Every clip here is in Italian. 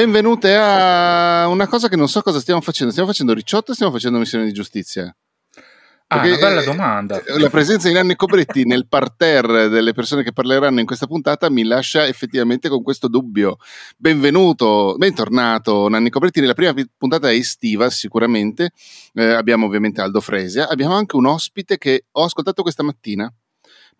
Benvenute a una cosa che non so cosa stiamo facendo. Stiamo facendo ricciotto o stiamo facendo missione di giustizia? Ah, una bella domanda. Eh, la presenza di Nanni Cobretti nel parterre delle persone che parleranno in questa puntata mi lascia effettivamente con questo dubbio. Benvenuto, bentornato Nanni Cobretti nella prima puntata estiva sicuramente. Eh, abbiamo ovviamente Aldo Fresia, abbiamo anche un ospite che ho ascoltato questa mattina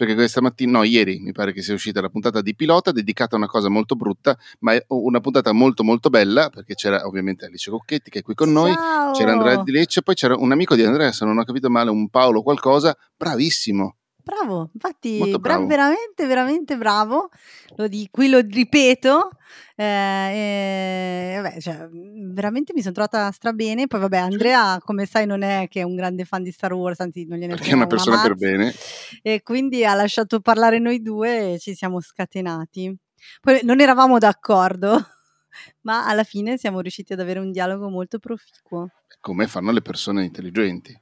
perché questa mattina, no, ieri mi pare che sia uscita la puntata di pilota dedicata a una cosa molto brutta, ma è una puntata molto molto bella perché c'era ovviamente Alice Cocchetti che è qui con noi, Ciao. c'era Andrea Di Lecce, poi c'era un amico di Andrea, se non ho capito male, un Paolo qualcosa, bravissimo. Bravo, infatti, bravo. veramente, veramente bravo. Lo di- qui lo ripeto. eh, eh, vabbè, cioè, mh, veramente mi sono trovata strabene. Poi, vabbè, Andrea, come sai, non è che è un grande fan di Star Wars, anzi, non gliene è una frega persona per mazza. bene. E quindi ha lasciato parlare noi due e ci siamo scatenati. Poi non eravamo d'accordo, ma alla fine siamo riusciti ad avere un dialogo molto proficuo. come fanno le persone intelligenti.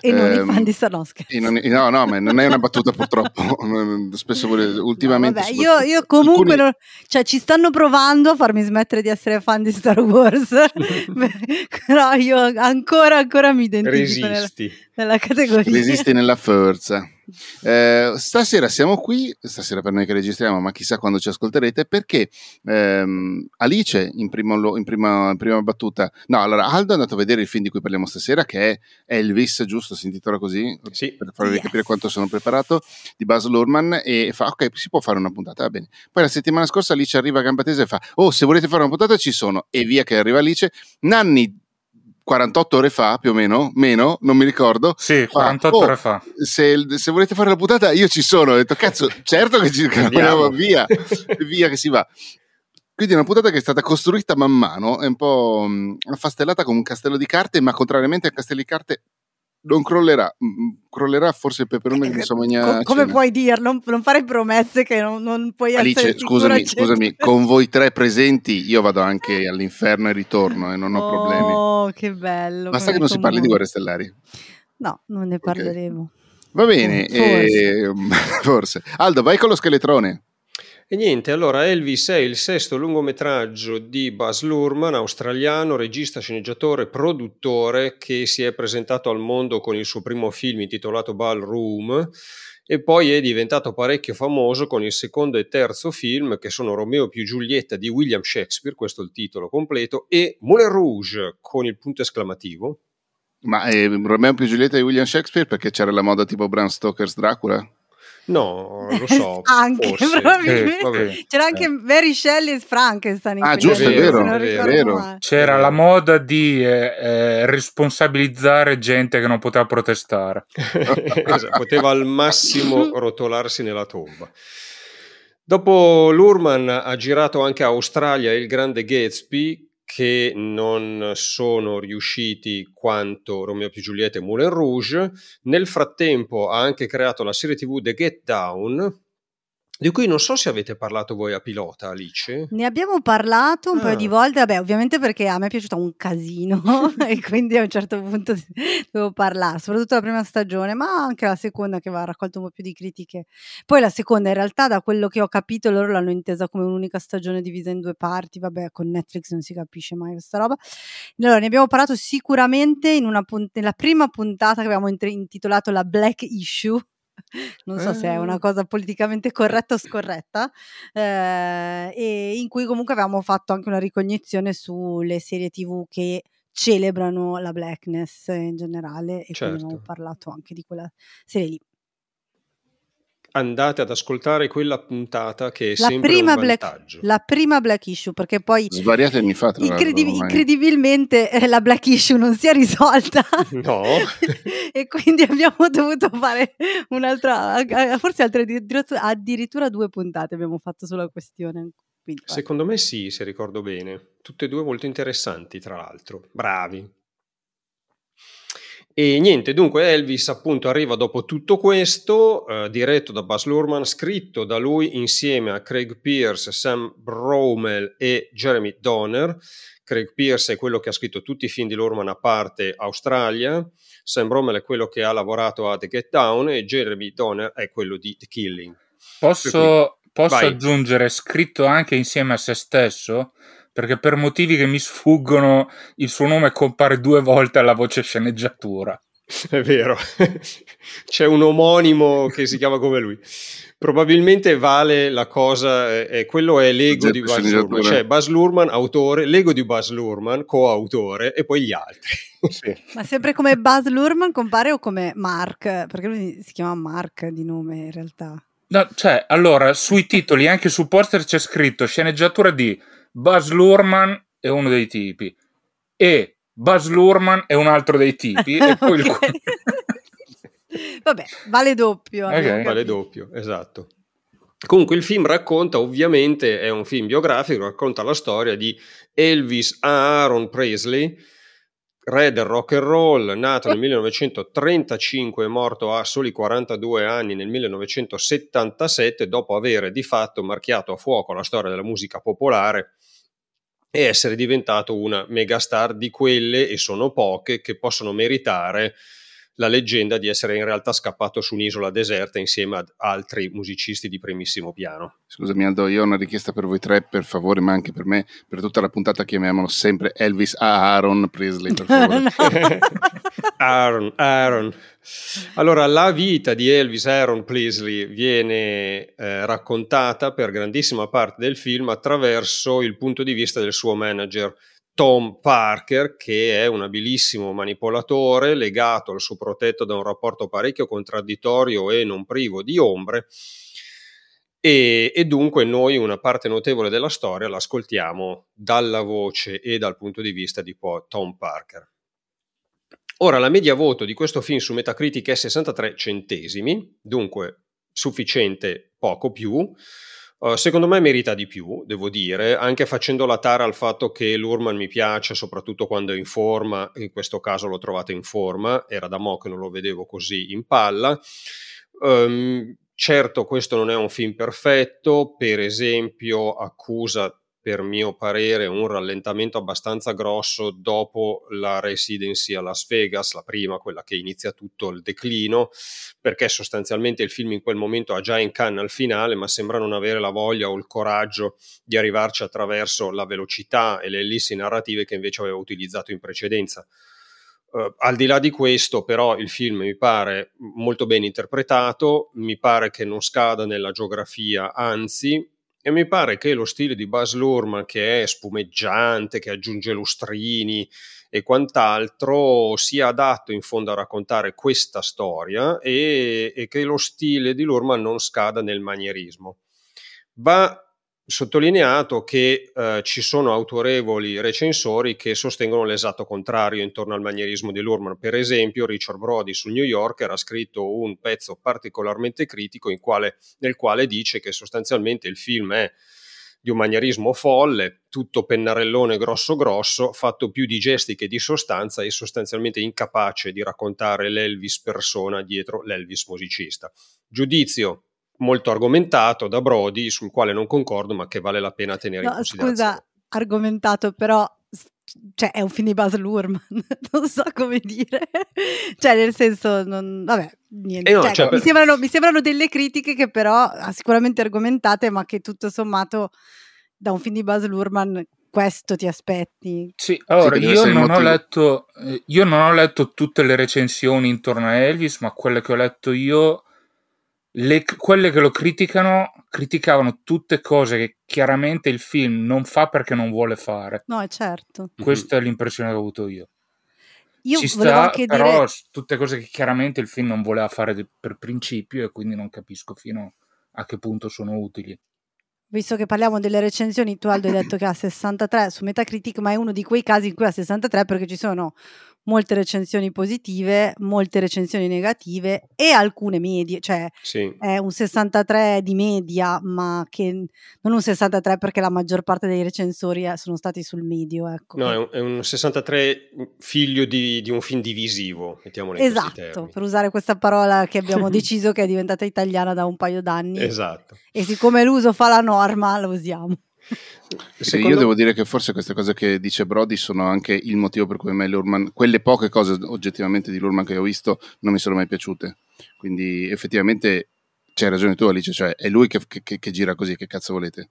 E non i Ehm, fan di Star Wars. scherzo. non- no, no, ma non è una battuta purtroppo. Spesso vuole- No, ultimamente. vabbè, io, io comunque alcuni- non- cioè, ci stanno provando a farmi smettere di essere fan di Star Wars, però io ancora, ancora mi identifico nella, Resisti. nella categoria. Resisti nella forza. Eh, stasera siamo qui, stasera per noi che registriamo, ma chissà quando ci ascolterete, perché ehm, Alice in, primo in prima, in prima battuta, no, allora Aldo è andato a vedere il film di cui parliamo stasera, che è Elvis, giusto? Si intitola così? Sì. Per farvi Yes. capire quanto sono preparato, di Buzz Lurman, e fa, ok, si può fare una puntata, va bene. Poi la settimana scorsa Alice arriva a gamba tesa e fa, oh, se volete fare una puntata ci sono, e via che arriva Alice. Nanni 48 ore fa, più o meno, meno, non mi ricordo, Sì, fa, 48 "Oh, ore fa. se, se volete fare la puntata io ci sono ho detto cazzo certo che ci andiamo via via che si va quindi è una puntata che è stata costruita man mano è un po' mh, affastellata come un castello di carte ma contrariamente al castello di carte non crollerà Mm, crollerà forse il peperone di insomma Co- come puoi dirlo? Non, non fare promesse che non, non puoi essere Alice sicuro scusami scusami con voi tre presenti io vado anche all'inferno e ritorno e non ho problemi Oh, che bello. basta che non si parli di guerre stellari No, non ne parleremo. va bene Forse. ehm, forse Aldo vai con lo scheletrone E niente, allora Elvis è il sesto lungometraggio di Buzz Lurman, australiano, regista, sceneggiatore, produttore, che si è presentato al mondo con il suo primo film intitolato Ballroom e poi è diventato parecchio famoso con il secondo e terzo film che sono Romeo più Giulietta di William Shakespeare, questo è il titolo completo, e Moulin Rouge con il punto esclamativo. Ma eh, Romeo più Giulietta di William Shakespeare perché c'era la moda tipo Bram Stoker's Dracula? No, lo so. anche forse. probabilmente. Eh. C'era anche Mary Shelley e Frankenstein in Ah, giusto, è vero, è vero. C'era la moda di eh, eh, responsabilizzare gente che non poteva protestare. Esatto, poteva al massimo rotolarsi nella tomba. Dopo Lurman ha girato anche Australia e il grande Gatsby, che non sono riusciti quanto Romeo più Giulietta e Moulin Rouge. Nel frattempo ha anche creato la serie TV The Get Down di cui non so se avete parlato voi a pilota, Alice. Ne abbiamo parlato un Ah. paio di volte, vabbè, ovviamente perché a me è piaciuta un casino e quindi a un certo punto dovevo parlare, soprattutto la prima stagione, ma anche la seconda che aveva raccolto un po' più di critiche. Poi la seconda, in realtà, da quello che ho capito, loro l'hanno intesa come un'unica stagione divisa in due parti. Vabbè, con Netflix non si capisce mai questa roba. Allora, ne abbiamo parlato sicuramente in una punt- nella prima puntata che avevamo intre- intitolato La Black Issue. Non so se è una Ah. cosa politicamente corretta o scorretta, eh, e in cui comunque avevamo fatto anche una ricognizione sulle serie TV che celebrano la blackness in generale e quindi abbiamo Certo. parlato anche di quella serie lì. Andate ad ascoltare quella puntata che è La sempre prima, un black, vantaggio. la prima black issue, perché poi Svariati anni fa, tra l'altro. incredibi- ormai. incredibilmente eh, la black issue non si è risolta No. e quindi abbiamo dovuto fare un'altra, forse altre addirittura, due puntate abbiamo fatto sulla questione. Quindi. Secondo me sì, se ricordo bene. Tutte e due molto interessanti, tra l'altro. Bravi. E niente, dunque Elvis appunto arriva dopo tutto questo, eh, diretto da Buzz Luhrmann, scritto da lui insieme a Craig Pierce, Sam Bromell e Jeremy Donner. Craig Pierce è quello che ha scritto tutti i film di Luhrmann a parte Australia, Sam Bromell è quello che ha lavorato a The Get Down e Jeremy Donner è quello di The Killing. Posso, posso aggiungere scritto anche insieme a se stesso? Perché per motivi che mi sfuggono il suo nome compare due volte alla voce sceneggiatura. È vero, c'è un omonimo che si chiama come lui. Probabilmente vale la cosa, eh, eh, quello è l'ego di Luhrmann, sceneggiatura. cioè Buzz Luhrmann autore, l'ego di Buzz Luhrmann coautore e poi gli altri. Ma sempre come Buzz Luhrmann compare o come Mark? Perché lui si chiama Mark di nome in realtà. No, cioè, allora, sui titoli, anche sul poster c'è scritto sceneggiatura di Buzz Luhrmann è uno dei tipi e Buzz Luhrmann è un altro dei tipi e poi il-. Vabbè, vale doppio. Ok. abbiamo Vale doppio, esatto. Comunque il film racconta, ovviamente è un film biografico, racconta la storia di Elvis Aaron Presley, re del rock and roll, nato nel 1935 e morto a soli 42 anni nel 1977 dopo aver di fatto marchiato a fuoco la storia della musica popolare e essere diventato una megastar di quelle, e sono poche, che possono meritare la leggenda di essere in realtà scappato su un'isola deserta insieme ad altri musicisti di primissimo piano. Scusami Aldo, io ho una richiesta per voi tre, per favore, ma anche per me, per tutta la puntata chiamiamolo sempre Elvis Aaron Presley, per favore. Aaron, Aaron. Allora, la vita di Elvis Aaron Presley viene eh, raccontata per grandissima parte del film attraverso il punto di vista del suo manager Tom Parker, che è un abilissimo manipolatore legato al suo protetto da un rapporto parecchio contraddittorio e non privo di ombre. E, e dunque noi una parte notevole della storia l'ascoltiamo dalla voce e dal punto di vista di Tom Parker. Ora, la media voto di questo film su Metacritic è 63 centesimi, dunque sufficiente poco più. Uh, secondo me merita di più, devo dire, anche facendo la tara al fatto che Lurman mi piace, soprattutto quando è in forma, in questo caso l'ho trovato in forma, era da mo' che non lo vedevo così in palla. Um, certo, questo non è un film perfetto, per esempio accusa per mio parere un rallentamento abbastanza grosso dopo la residency a Las Vegas, la prima, quella che inizia tutto il declino, perché sostanzialmente il film in quel momento ha già in canna al finale, ma sembra non avere la voglia o il coraggio di arrivarci attraverso la velocità e le ellissi narrative che invece aveva utilizzato in precedenza. Uh, al di là di questo, però, il film mi pare molto ben interpretato, mi pare che non scada nella geografia, anzi, e mi pare che lo stile di Baz Luhrmann, che è spumeggiante, che aggiunge lustrini e quant'altro, sia adatto in fondo a raccontare questa storia e, e che lo stile di Luhrmann non scada nel manierismo. Va sottolineato che eh, ci sono autorevoli recensori che sostengono l'esatto contrario intorno al manierismo di Luhrmann. Per esempio, Richard Brody sul New Yorker ha scritto un pezzo particolarmente critico quale, nel quale dice che sostanzialmente il film è di un manierismo folle, tutto pennarellone grosso grosso, fatto più di gesti che di sostanza e sostanzialmente incapace di raccontare l'Elvis persona dietro l'Elvis musicista. Giudizio molto argomentato da Brody, sul quale non concordo, ma che vale la pena tenere No, in considerazione. scusa, argomentato, però cioè, è un film di Baz Luhrmann, non so come dire. cioè, nel senso, non, vabbè, niente. Eh no, Cioè, cioè, mi, per- sembrano, mi sembrano delle critiche che però ah, sicuramente argomentate, ma che tutto sommato da un film di Baz Luhrmann questo ti aspetti. Sì, allora deve io non, ho motivo. letto, eh, io non ho letto tutte le recensioni intorno a Elvis, ma quelle che ho letto io, le- quelle che lo criticano, criticavano tutte cose che chiaramente il film non fa perché non vuole fare. No, è certo. Mhm. Questa è l'impressione che ho avuto io. Io Ci volevo sta, anche però dire... tutte cose che chiaramente il film non voleva fare de- per principio e quindi non capisco fino a che punto sono utili. Visto che parliamo delle recensioni, tu Aldo hai detto che ha 63 su Metacritic, ma è uno di quei casi in cui ha 63 perché ci sono molte recensioni positive, molte recensioni negative e alcune medie, cioè Sì. è un 63 di media, ma che non un 63 perché la maggior parte dei recensori eh, sono stati sul medio, ecco. No, è un, è un 63 figlio di, di un film divisivo, mettiamolo in Esatto, per usare questa parola che abbiamo deciso che è diventata italiana da un paio d'anni Esatto. e siccome l'uso fa la norma, la usiamo. Sì, Secondo- Io devo dire che forse queste cose che dice Brody sono anche il motivo per cui a me Lurman, quelle poche cose oggettivamente di Lurman che ho visto non mi sono mai piaciute. Quindi effettivamente c'hai ragione tu Alice, cioè è lui che, che- che gira così, che cazzo volete?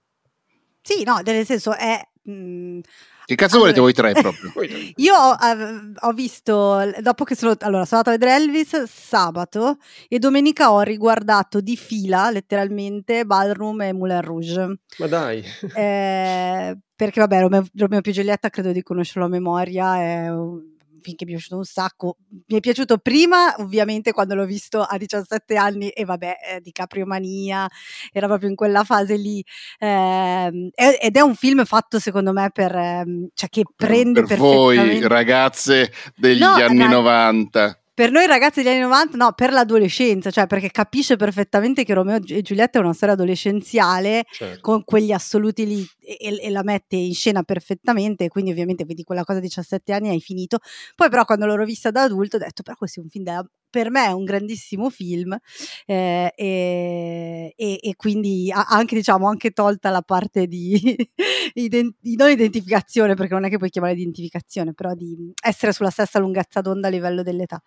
Sì, no, nel senso è... mm, Che cazzo Allora- volete voi tre proprio? Io ho, av- ho visto, dopo che sono, allora, sono andata a vedere Elvis sabato e domenica ho riguardato di fila, letteralmente, Ballroom e Moulin Rouge. Ma dai, Eh, perché vabbè, Romeo, Romeo più Giulietta credo di conoscerlo a memoria, è un film che mi è piaciuto un sacco. Mi è piaciuto prima, ovviamente, quando l'ho visto a 17 anni e vabbè, eh, di Capriomania, era proprio in quella fase lì. Ehm, e- ed è un film fatto secondo me per, ehm, cioè che prende per voi perfettamente- ragazze degli No, anni ragazzi- 90. Per noi ragazzi degli anni 90, no, per l'adolescenza, cioè perché capisce perfettamente che Romeo e Giulietta è una storia adolescenziale certo. con quegli assoluti lì e, e la mette in scena perfettamente, e quindi ovviamente vedi quella cosa a 17 anni hai finito. Poi però quando l'ho vista da adulto ho detto però questo è un film da... Per me è un grandissimo film eh, e, e- e quindi ha anche, diciamo, anche tolta la parte di, iden- di non identificazione, perché non è che puoi chiamare identificazione, però di essere sulla stessa lunghezza d'onda a livello dell'età.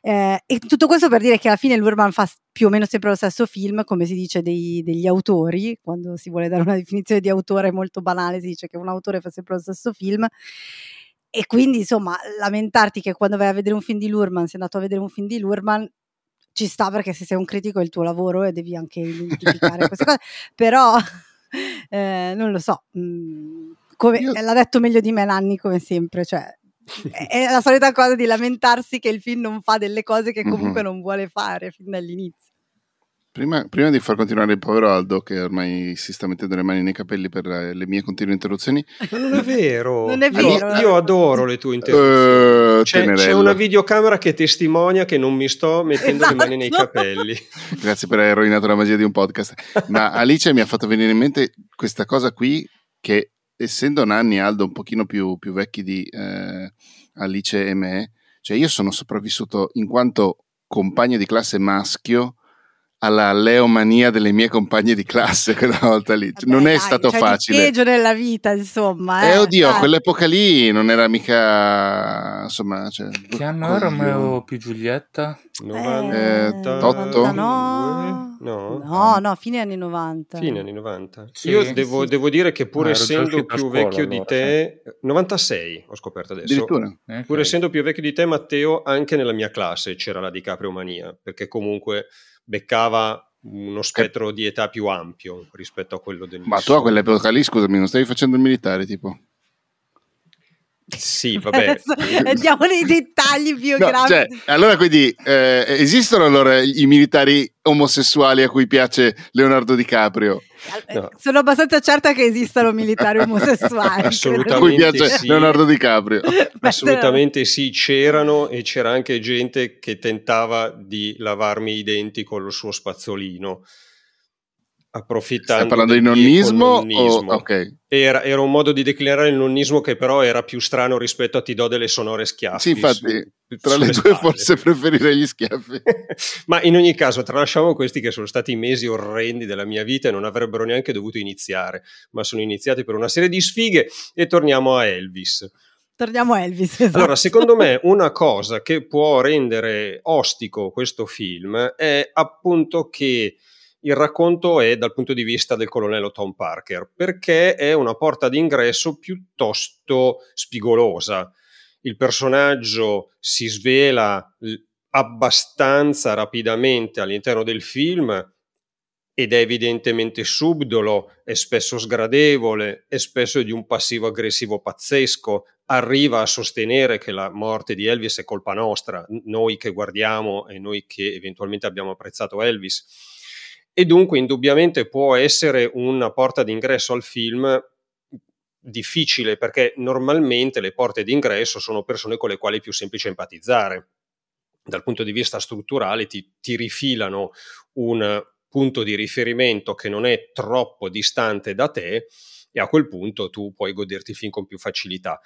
Eh, e tutto questo per dire che alla fine l'Urban fa più o meno sempre lo stesso film, come si dice dei- degli autori, quando si vuole dare una definizione di autore molto banale, si dice che un autore fa sempre lo stesso film. E quindi, insomma, lamentarti che quando vai a vedere un film di Lurman, sei andato a vedere un film di Lurman, ci sta perché se sei un critico è il tuo lavoro e devi anche identificare queste cose, però eh, non lo so, mm, come, Io- l'ha detto meglio di me Nanni come sempre, cioè è la solita cosa di lamentarsi che il film non fa delle cose che comunque Mhm. non vuole fare fin dall'inizio. Prima, prima di far continuare il povero Aldo, che ormai si sta mettendo le mani nei capelli per eh, le mie continue interruzioni, Ma non è vero. Non è Io- vero. Io, adoro le tue interruzioni. eh, C'è, c'è una videocamera che testimonia che non mi sto mettendo le mani nei Esatto. capelli. Grazie per aver rovinato la magia di un podcast. Ma Alice mi ha fatto venire in mente questa cosa qui che essendo Nanni e Aldo un pochino più, più vecchi di eh, Alice e me, cioè io sono sopravvissuto in quanto compagno di classe maschio alla leomania delle mie compagne di classe quella volta lì. Vabbè, non è dai, stato di facile. peggio nella vita, insomma. Eh, Eh, oddio, dai. quell'epoca lì non era mica insomma, cioè, Che anno è Romeo più Giulietta? 90, Totto? 99? No. No, no, fine anni 90. Fine anni 90. Sì. Io Sì, devo, sì. devo dire che pur essendo a più scuola, vecchio di allora, te, 96 ho scoperto adesso. addirittura. Eh, Pur ok. essendo più vecchio di te, Matteo, anche nella mia classe c'era la DiCaprio mania, perché comunque beccava uno spettro di età più ampio rispetto a quello del Ma tu a quell'epoca lì, scusami, non stavi facendo il militare, tipo? Sì, vabbè. Adesso andiamo nei dettagli No, biografici. cioè, allora quindi eh, esistono allora i militari omosessuali a cui piace Leonardo DiCaprio? No. Sono abbastanza certa che esistano militari omosessuali. Assolutamente. sì. Leonardo DiCaprio? Assolutamente sì, c'erano e c'era anche gente che tentava di lavarmi i denti con lo suo spazzolino. Approfittando Stai parlando di del nonnismo? nonnismo. O... Ok. Era, era, un modo di declinare il nonnismo che però era più strano rispetto a ti do delle sonore schiaffi. Sì, infatti, su, tra le due spalle. forse preferirei gli schiaffi. Ma in ogni caso, tralasciamo questi che sono stati mesi orrendi della mia vita e non avrebbero neanche dovuto iniziare, ma sono iniziati per una serie di sfighe e torniamo a Elvis. Torniamo a Elvis. Esatto. Allora, secondo me una cosa che può rendere ostico questo film è appunto che il racconto è dal punto di vista del colonnello Tom Parker, perché è una porta d'ingresso piuttosto spigolosa. Il personaggio si svela abbastanza rapidamente all'interno del film ed è evidentemente subdolo, è spesso sgradevole, è spesso di un passivo aggressivo pazzesco, arriva a sostenere che la morte di Elvis è colpa nostra, noi che guardiamo e noi che eventualmente abbiamo apprezzato Elvis e dunque indubbiamente può essere una porta d'ingresso al film difficile perché normalmente le porte d'ingresso sono persone con le quali è più semplice empatizzare. Dal punto di vista strutturale ti, ti rifilano un punto di riferimento che non è troppo distante da te e a quel punto tu puoi goderti il film con più facilità.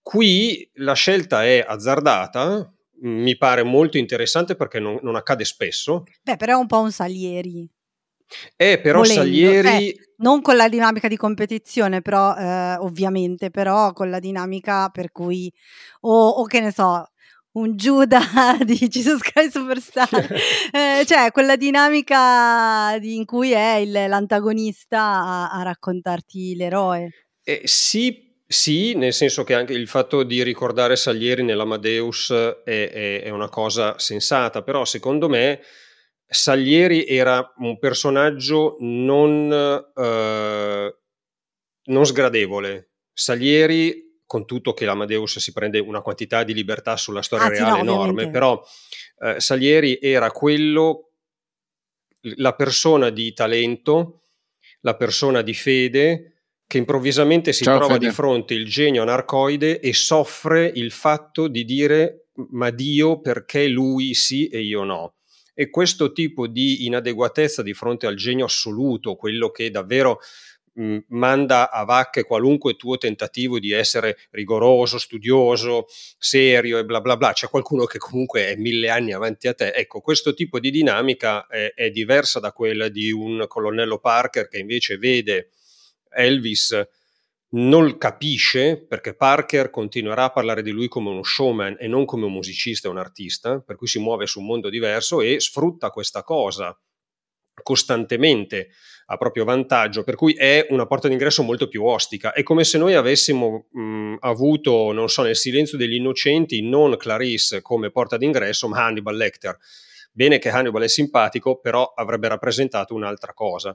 Qui la scelta è azzardata, mi pare molto interessante perché non, non accade spesso. Beh, però è un po' un Salieri. Eh, però Volendo. Salieri... Eh, non con la dinamica di competizione, però eh, ovviamente, però con la dinamica per cui, o, o che ne so, un Giuda di Jesus Christ Superstar, eh, cioè quella dinamica in cui è il, l'antagonista a, a, raccontarti l'eroe. Eh, sì, sì, nel senso che anche il fatto di ricordare Salieri nell'Amadeus è, è, è una cosa sensata, però secondo me Salieri era un personaggio non, eh, non sgradevole. Salieri, con tutto che l'Amadeus si prende una quantità di libertà sulla storia ah, reale no, enorme, ovviamente. però eh, Salieri era quello, la persona di talento, la persona di fede, che improvvisamente si Ciao, trova Fede. di fronte il genio anarcoide e soffre il fatto di dire ma Dio perché lui sì e io no e questo tipo di inadeguatezza di fronte al genio assoluto, quello che davvero mh, manda a vacche qualunque tuo tentativo di essere rigoroso, studioso, serio e bla bla bla, c'è qualcuno che comunque è mille anni avanti a te. Ecco, questo tipo di dinamica è, è diversa da quella di un colonnello Parker che invece vede Elvis non capisce perché Parker continuerà a parlare di lui come uno showman e non come un musicista e un artista, per cui si muove su un mondo diverso e sfrutta questa cosa costantemente a proprio vantaggio, per cui è una porta d'ingresso molto più ostica. È come se noi avessimo mh, avuto, non so, nel silenzio degli innocenti, non Clarice come porta d'ingresso, ma Hannibal Lecter. Bene che Hannibal è simpatico, però avrebbe rappresentato un'altra cosa.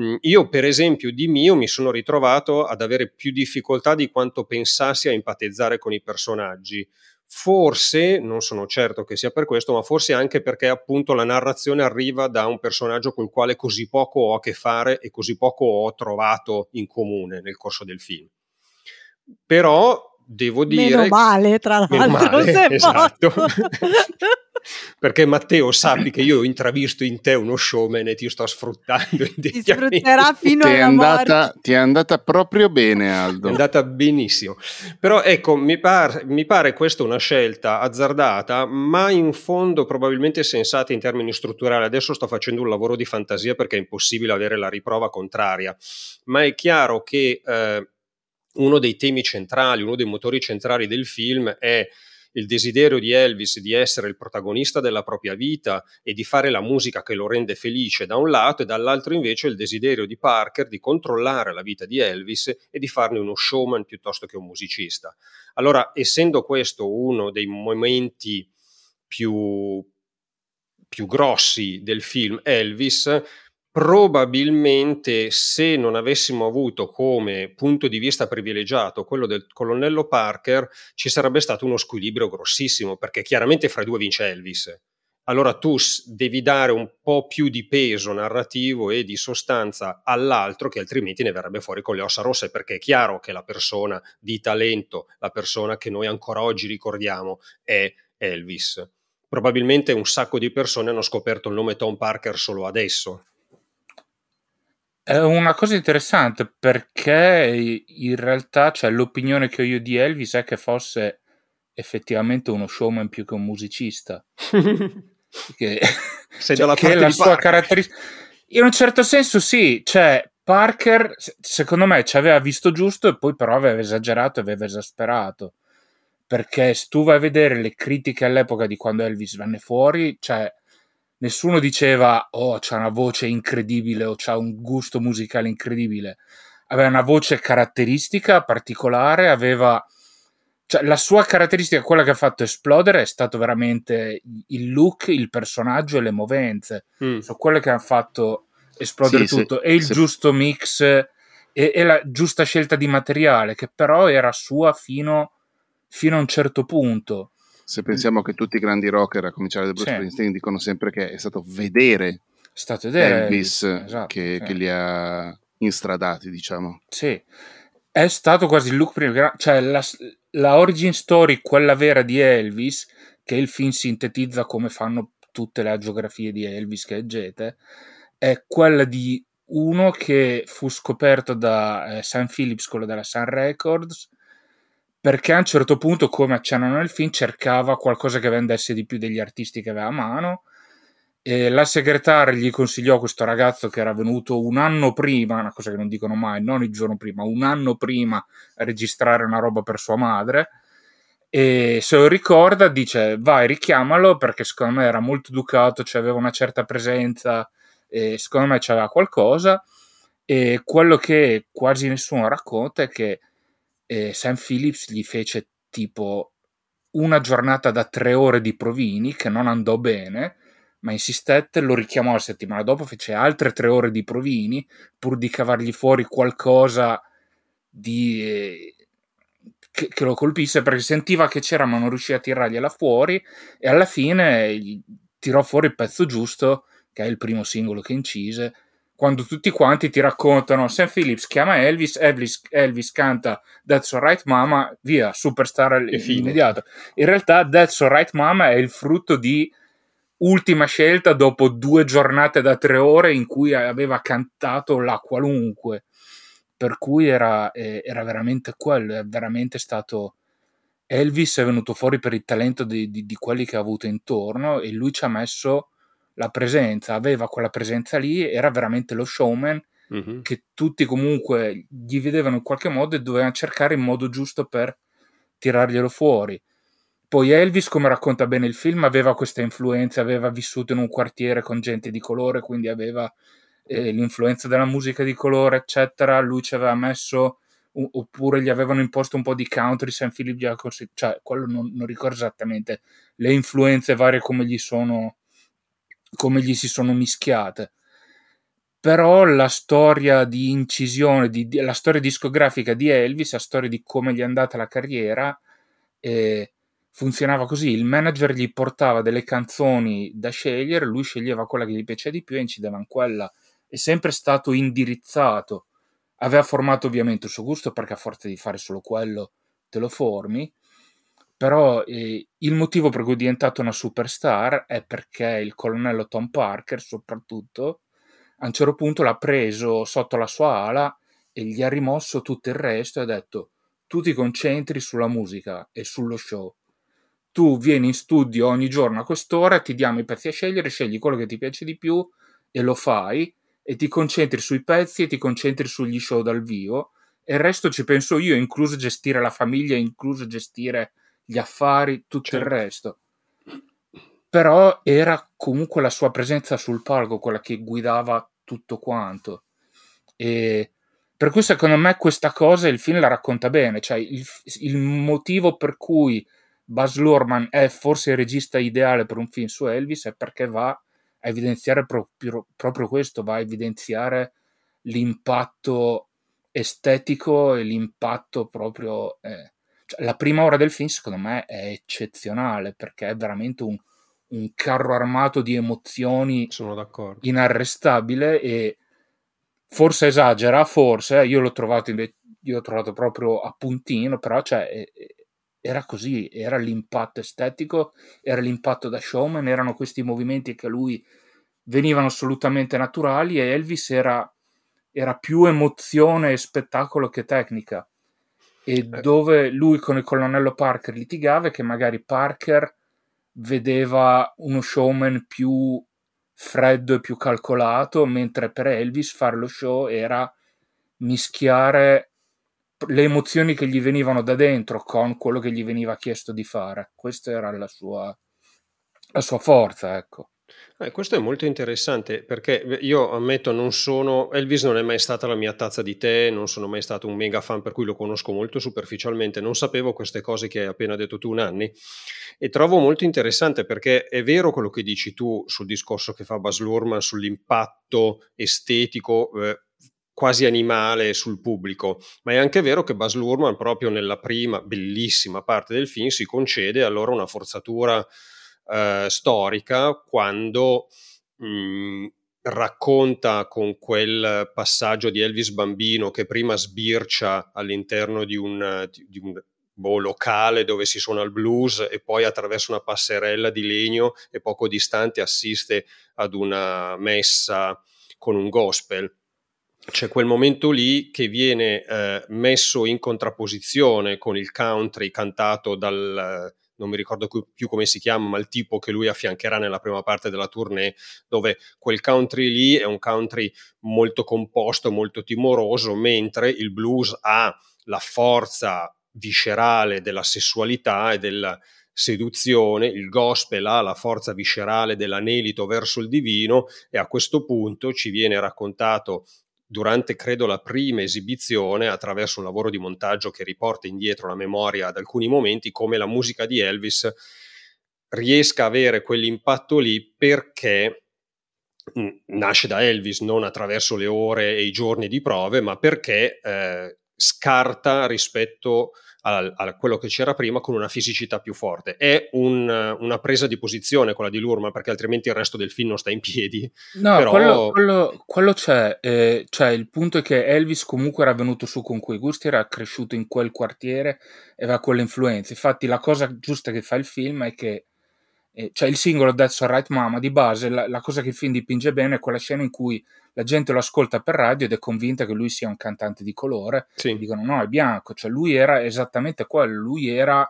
Mm, io, per esempio, di mio mi sono ritrovato ad avere più difficoltà di quanto pensassi a empatizzare con i personaggi. Forse, non sono certo che sia per questo, ma forse anche perché appunto la narrazione arriva da un personaggio col quale così poco ho a che fare e così poco ho trovato in comune nel corso del film. Però devo dire... Meno male, tra l'altro, Meno male, esatto. perché Matteo sappi che io ho intravisto in te uno showman e ti sto sfruttando ti sfrutterà fino ti alla andata, morte ti è andata proprio bene Aldo. È andata benissimo. Però ecco mi, par, mi pare questa una scelta azzardata ma in fondo probabilmente sensata in termini strutturali. Adesso sto facendo un lavoro di fantasia perché è impossibile avere la riprova contraria. Ma è chiaro che eh, uno dei temi centrali uno dei motori centrali del film è il desiderio di Elvis di essere il protagonista della propria vita e di fare la musica che lo rende felice da un lato e dall'altro invece il desiderio di Parker di controllare la vita di Elvis e di farne uno showman piuttosto che un musicista. Allora, essendo questo uno dei momenti più, più grossi del film Elvis, probabilmente se non avessimo avuto come punto di vista privilegiato quello del colonnello Parker, ci sarebbe stato uno squilibrio grossissimo, perché chiaramente fra i due vince Elvis. Allora tu devi dare un po' più di peso narrativo e di sostanza all'altro che altrimenti ne verrebbe fuori con le ossa rosse, perché è chiaro che la persona di talento, la persona che noi ancora oggi ricordiamo è Elvis. Probabilmente un sacco di persone hanno scoperto il nome Tom Parker solo adesso È una cosa interessante perché in realtà cioè, l'opinione che ho io di Elvis è che fosse effettivamente uno showman più che un musicista. che, Sei cioè, che la sua caratteristica. In un certo senso sì, cioè Parker secondo me ci aveva visto giusto e poi però aveva esagerato e aveva esasperato. Perché se tu vai a vedere le critiche all'epoca di quando Elvis venne fuori, cioè nessuno diceva oh c'ha una voce incredibile o c'ha un gusto musicale incredibile. Aveva una voce caratteristica particolare aveva cioè, la sua caratteristica quella che ha fatto esplodere è stato veramente il look il personaggio e le movenze. Mm. sono quelle che hanno fatto esplodere sì, tutto. Sì, e il sì. giusto mix e, e, la giusta scelta di materiale che però era sua fino, fino a un certo punto se pensiamo che tutti i grandi rocker, a cominciare da Bruce sì. Springsteen, dicono sempre che è stato vedere, stato vedere Elvis, esatto, che, sì. che, li ha instradati, diciamo. Sì, è stato quasi il look prima, cioè la, la origin story, quella vera di Elvis, che il film sintetizza come fanno tutte le geografie di Elvis che leggete, è quella di uno che fu scoperto da eh, Sam Phillips, quello della Sun Records, perché a un certo punto, come accennano nel film, cercava qualcosa che vendesse di più degli artisti che aveva a mano. E la segretaria gli consigliò questo ragazzo che era venuto un anno prima, una cosa che non dicono mai, non il giorno prima, un anno prima a registrare una roba per sua madre. E se lo ricorda, dice vai, richiamalo perché secondo me era molto educato, cioè aveva una certa presenza e secondo me c'aveva qualcosa. E quello che quasi nessuno racconta è che eh, Sam Phillips gli fece tipo una giornata da tre ore di provini che non andò bene, ma insistette, lo richiamò la settimana dopo, fece altre tre ore di provini pur di cavargli fuori qualcosa di, eh, che, che, lo colpisse perché sentiva che c'era ma non riusciva a tirargliela fuori e alla fine tirò fuori il pezzo giusto che è il primo singolo che incise quando tutti quanti ti raccontano Sam Phillips chiama Elvis, Elvis, Elvis canta That's Alright Mama, via, superstar immediato. In realtà That's Alright Mama è il frutto di ultima scelta dopo due giornate da tre ore in cui aveva cantato la qualunque. Per cui era, eh, era veramente quello, è veramente stato... Elvis è venuto fuori per il talento di, di, di quelli che ha avuto intorno e lui ci ha messo la presenza, aveva quella presenza lì, era veramente lo showman mm-hmm. che tutti comunque gli vedevano in qualche modo e dovevano cercare il modo giusto per tirarglielo fuori. Poi Elvis, come racconta bene il film, aveva questa influenza, aveva vissuto in un quartiere con gente di colore, quindi aveva eh, l'influenza della musica di colore, eccetera. Lui ci aveva messo, oppure gli avevano imposto un po' di country, San Philip Jacobs, cioè quello non, non ricordo esattamente le influenze varie come gli sono come gli si sono mischiate. Però la storia di incisione, di, di, la storia discografica di Elvis, la storia di come gli è andata la carriera, eh, funzionava così. Il manager gli portava delle canzoni da scegliere, lui sceglieva quella che gli piaceva di più e incideva in quella. È sempre stato indirizzato. Aveva formato ovviamente il suo gusto perché a forza di fare solo quello te lo formi però eh, il motivo per cui è diventato una superstar è perché il colonnello Tom Parker, soprattutto, a un certo punto l'ha preso sotto la sua ala e gli ha rimosso tutto il resto e ha detto tu ti concentri sulla musica e sullo show. Tu vieni in studio ogni giorno a quest'ora, ti diamo i pezzi a scegliere, scegli quello che ti piace di più e lo fai e ti concentri sui pezzi e ti concentri sugli show dal vivo e il resto ci penso io, incluso gestire la famiglia, incluso gestire gli affari, tutto certo. il resto. Però era comunque la sua presenza sul palco quella che guidava tutto quanto. E per cui secondo me questa cosa il film la racconta bene, cioè il, il motivo per cui Buzz Lurman è forse il regista ideale per un film su Elvis è perché va a evidenziare proprio, proprio questo, va a evidenziare l'impatto estetico e l'impatto proprio eh, la prima ora del film, secondo me, è eccezionale perché è veramente un, un carro armato di emozioni inarrestabile e forse esagera, forse, io l'ho trovato, invece, io l'ho trovato proprio a puntino, però cioè, era così, era l'impatto estetico, era l'impatto da showman, erano questi movimenti che a lui venivano assolutamente naturali e Elvis era era più emozione e spettacolo che tecnica. E eh. dove lui con il colonnello Parker litigava, che magari Parker vedeva uno showman più freddo e più calcolato, mentre per Elvis fare lo show era mischiare le emozioni che gli venivano da dentro con quello che gli veniva chiesto di fare. Questa era la sua, la sua forza, ecco. Eh, questo è molto interessante perché io ammetto non sono Elvis non è mai stata la mia tazza di tè, non sono mai stato un mega fan per cui lo conosco molto superficialmente, non sapevo queste cose che hai appena detto tu Nanni e trovo molto interessante perché è vero quello che dici tu sul discorso che fa Bas Lurman sull'impatto estetico eh, quasi animale sul pubblico, ma è anche vero che Bas Lurman proprio nella prima bellissima parte del film si concede allora una forzatura eh, storica quando mh, mm, racconta con quel passaggio di Elvis bambino che prima sbircia all'interno di un, di un boh, locale dove si suona il blues e poi attraverso una passerella di legno e poco distante assiste ad una messa con un gospel. C'è quel momento lì che viene eh, messo in contrapposizione con il country cantato dal, non mi ricordo più come si chiama, ma il tipo che lui affiancherà nella prima parte della tournée, dove quel country lì è un country molto composto, molto timoroso, mentre il blues ha la forza viscerale della sessualità e della seduzione, il gospel ha la forza viscerale dell'anelito verso il divino e a questo punto ci viene raccontato durante, credo, la prima esibizione, attraverso un lavoro di montaggio che riporta indietro la memoria ad alcuni momenti, come la musica di Elvis riesca a avere quell'impatto lì perché nasce da Elvis, non attraverso le ore e i giorni di prove, ma perché eh, scarta rispetto a, a, quello che c'era prima con una fisicità più forte. È un, una presa di posizione quella di Lurma, perché altrimenti il resto del film non sta in piedi. No, Però... quello, quello, quello, c'è. Eh, cioè, il punto è che Elvis comunque era venuto su con quei gusti, era cresciuto in quel quartiere e aveva quelle influenze. Infatti, la cosa giusta che fa il film è che eh, cioè il singolo That's Alright Mama di base, la, la, cosa che il film dipinge bene è quella scena in cui la gente lo ascolta per radio ed è convinta che lui sia un cantante di colore. Sì. Dicono no, è bianco, cioè lui era esattamente quello, lui era,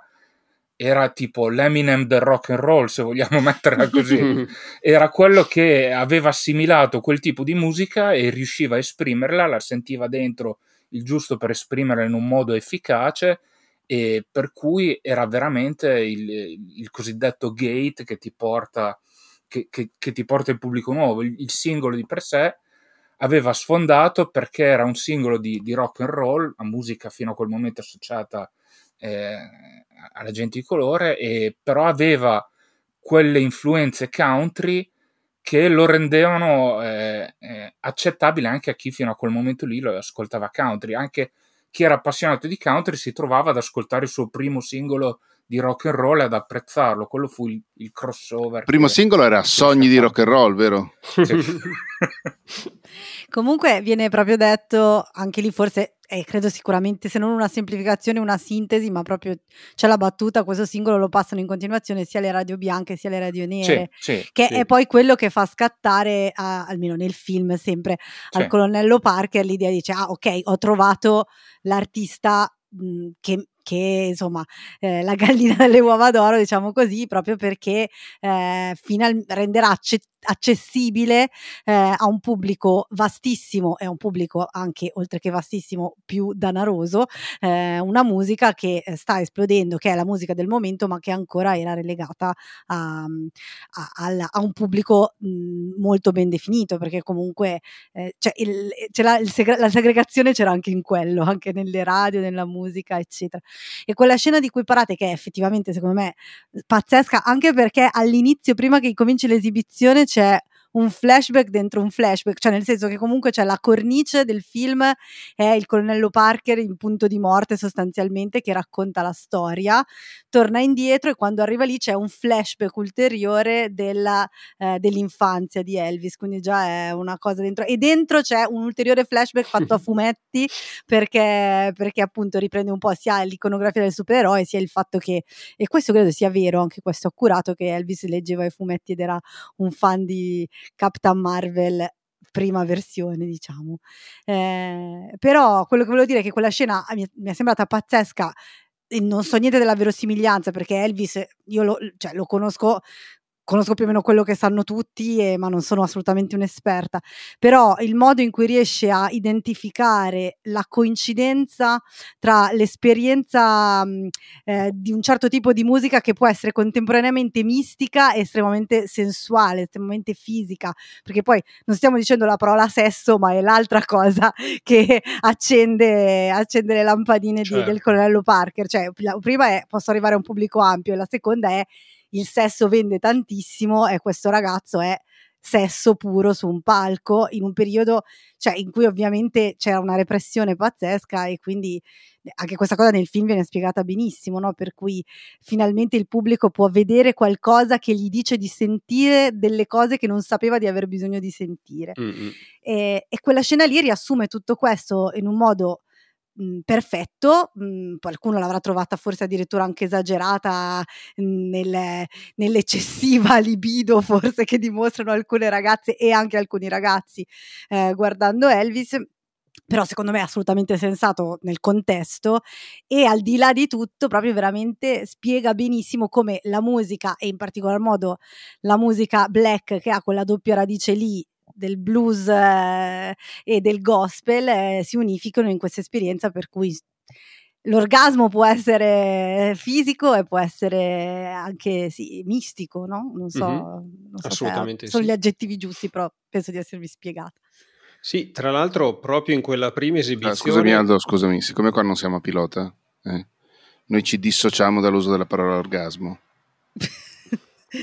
era tipo l'Eminem del rock and roll, se vogliamo metterla così. era quello che aveva assimilato quel tipo di musica e riusciva a esprimerla, la sentiva dentro il giusto per esprimerla in un modo efficace e per cui era veramente il, il cosiddetto gate che ti porta che, che, che, ti porta il pubblico nuovo. Il, il, singolo di per sé aveva sfondato perché era un singolo di, di rock and roll, a musica fino a quel momento associata eh, alla gente di colore, e però aveva quelle influenze country che lo rendevano eh, eh, accettabile anche a chi fino a quel momento lì lo ascoltava country, anche chi era appassionato di country si trovava ad ascoltare il suo primo singolo di rock and roll e ad apprezzarlo. Quello fu il, il crossover. Il primo singolo era Sogni di rock and roll, vero? Sì. Comunque viene proprio detto, anche lì forse è credo sicuramente se non una semplificazione, una sintesi, ma proprio c'è la battuta, questo singolo lo passano in continuazione sia le radio bianche sia le radio nere, sì, sì, che è poi quello che fa scattare, a, almeno nel film sempre, al colonnello Parker l'idea dice, ah ok, ho trovato l'artista mhmm, che che insomma eh, la gallina delle uova d'oro, diciamo così, proprio perché eh, final- renderà accettabile accessibile eh, a un pubblico vastissimo e a un pubblico anche oltre che vastissimo più danaroso eh, una musica che eh, sta esplodendo che è la musica del momento ma che ancora era relegata a, a, a, a un pubblico mh, molto ben definito perché comunque eh, cioè il, la, il segre- la segregazione c'era anche in quello anche nelle radio nella musica eccetera e quella scena di cui parlate che è effettivamente secondo me pazzesca anche perché all'inizio prima che cominci l'esibizione c'è un flashback dentro un flashback, cioè nel senso che comunque c'è la cornice del film, è il colonnello Parker in punto di morte sostanzialmente che racconta la storia, torna indietro e quando arriva lì c'è un flashback ulteriore della, eh, dell'infanzia di Elvis, quindi già è una cosa dentro. E dentro c'è un ulteriore flashback fatto a fumetti perché, perché appunto riprende un po' sia l'iconografia del supereroe sia il fatto che, e questo credo sia vero, anche questo accurato, che Elvis leggeva i fumetti ed era un fan di Captain Marvel prima versione, diciamo. Eh, però quello che volevo dire è che quella scena mi, mi è sembrata pazzesca e non so niente della verosimiglianza perché Elvis io lo, cioè, lo conosco conosco più o meno quello che sanno tutti, eh, ma non sono assolutamente un'esperta, però il modo in cui riesce a identificare la coincidenza tra l'esperienza mh, eh, di un certo tipo di musica che può essere contemporaneamente mistica e estremamente sensuale, estremamente fisica, perché poi non stiamo dicendo la parola sesso, ma è l'altra cosa che accende, accende le lampadine certo. di, del colonnello Parker, cioè la prima è posso arrivare a un pubblico ampio e la seconda è il sesso vende tantissimo e questo ragazzo è sesso puro su un palco in un periodo cioè, in cui ovviamente c'era una repressione pazzesca e quindi anche questa cosa nel film viene spiegata benissimo, no? per cui finalmente il pubblico può vedere qualcosa che gli dice di sentire delle cose che non sapeva di aver bisogno di sentire. Mm-hmm. E, e, quella scena lì riassume tutto questo in un modo mh, perfetto, mh, qualcuno l'avrà trovata forse addirittura anche esagerata mh, nel, nell'eccessiva libido forse che dimostrano alcune ragazze e anche alcuni ragazzi eh, guardando Elvis. Però secondo me è assolutamente sensato nel contesto e al di là di tutto proprio veramente spiega benissimo come la musica e in particolar modo la musica black che ha quella doppia radice lì del blues eh, e del gospel eh, si unificano in questa esperienza per cui l'orgasmo può essere fisico e può essere anche sì, mistico, no? Non so, mm-hmm. non so Assolutamente se sono sì. gli aggettivi giusti, però penso di esservi spiegata. Sì, tra l'altro proprio in quella prima esibizione... Ah, scusami Aldo, scusami, siccome qua non siamo a pilota, eh, noi ci dissociamo dall'uso della parola orgasmo.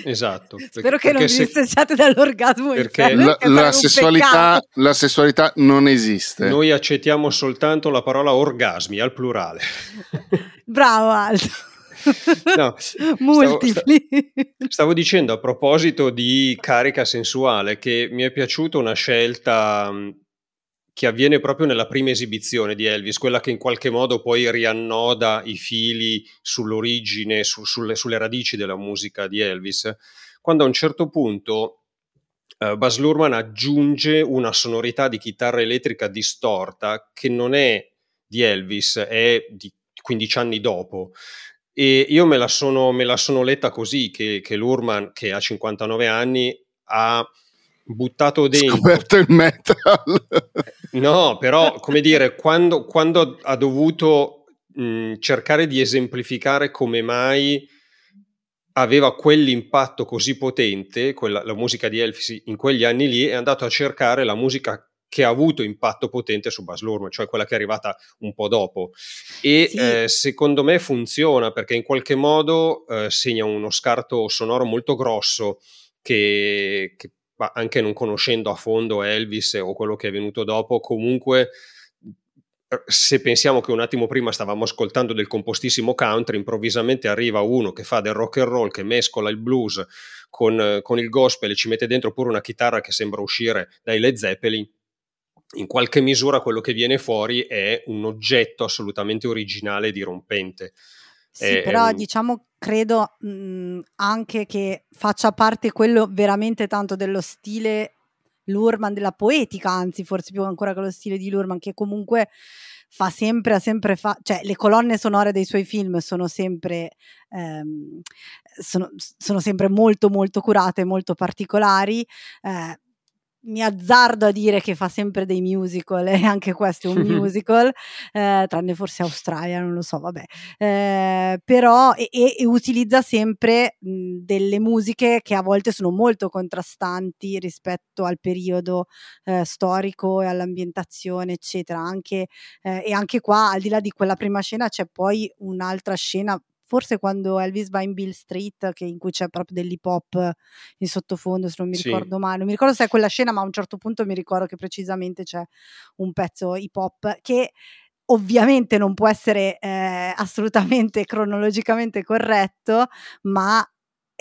Esatto. Spero che non vi distanziate dall'orgasmo. Perché la, la, sessualità, la, sessualità, non esiste. Noi accettiamo soltanto la parola orgasmi al plurale. Bravo Aldo. No, Multipli. Stavo, stavo, dicendo a proposito di carica sensuale che mi è piaciuta una scelta che avviene proprio nella prima esibizione di Elvis, quella che in qualche modo poi riannoda i fili sull'origine, su, sulle, sulle, radici della musica di Elvis, quando a un certo punto uh, Baz Luhrmann aggiunge una sonorità di chitarra elettrica distorta che non è di Elvis, è di 15 anni dopo. E io me la sono, me la sono letta così, che, che Luhrmann, che ha 59 anni, ha buttato dentro. Scoperto il metal. no, però, come dire, quando, quando ha dovuto mh, cercare di esemplificare come mai aveva quell'impatto così potente, quella, la musica di Elvis in quegli anni lì, è andato a cercare la musica che ha avuto impatto potente su Bas Luhrmann, cioè quella che è arrivata un po' dopo. E sì. eh, secondo me funziona perché in qualche modo eh, segna uno scarto sonoro molto grosso che, che ma anche non conoscendo a fondo Elvis o quello che è venuto dopo, comunque eh, se pensiamo che un attimo prima stavamo ascoltando del compostissimo country, improvvisamente arriva uno che fa del rock and roll, che mescola il blues con, con il gospel e ci mette dentro pure una chitarra che sembra uscire dai Led Zeppelin, in qualche misura quello che viene fuori è un oggetto assolutamente originale e dirompente. Sì, è, però è un... diciamo credo mh, mhmm, anche che faccia parte quello veramente tanto dello stile Lurman, della poetica, anzi forse più ancora che lo stile di Lurman, che comunque fa sempre, ha sempre fa, cioè le colonne sonore dei suoi film sono sempre, ehm, sono, sono sempre molto molto curate, molto particolari. Eh, mi azzardo a dire che fa sempre dei musical e anche questo è un musical, eh, tranne forse Australia, non lo so, vabbè. Eh, però e, e, utilizza sempre mh, delle musiche che a volte sono molto contrastanti rispetto al periodo eh, storico e all'ambientazione, eccetera. Anche, eh, e anche qua, al di là di quella prima scena, c'è poi un'altra scena forse quando Elvis va in Bill Street, che in cui c'è proprio dell'hip hop in sottofondo, se non mi ricordo sì. male. Non mi ricordo se è quella scena, ma a un certo punto mi ricordo che precisamente c'è un pezzo hip hop che ovviamente non può essere eh, assolutamente cronologicamente corretto, ma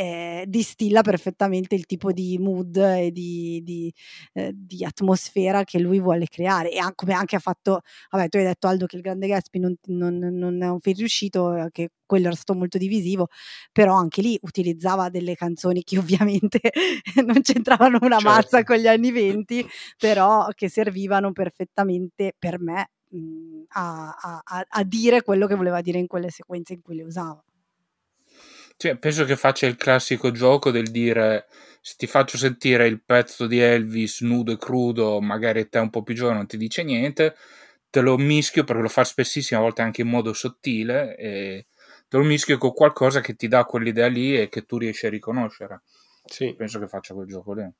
eh, distilla perfettamente il tipo di mood e di, di, eh, di, atmosfera che lui vuole creare. E anche, come anche ha fatto, vabbè, tu hai detto Aldo che il Grande Gatsby non, non, non è un film riuscito, eh, che quello era stato molto divisivo, però anche lì utilizzava delle canzoni che ovviamente non c'entravano una certo. mazza con gli anni venti, però che servivano perfettamente per me mh, a, a, a dire quello che voleva dire in quelle sequenze in cui le usava. Cioè, penso che faccia il classico gioco del dire se ti faccio sentire il pezzo di Elvis nudo e crudo, magari te un po' più giovane non ti dice niente, te lo mischio perché lo fa spessissimo, a volte anche in modo sottile, e te lo mischio con qualcosa che ti dà quell'idea lì e che tu riesci a riconoscere. Sì. Penso che faccia quel gioco lì.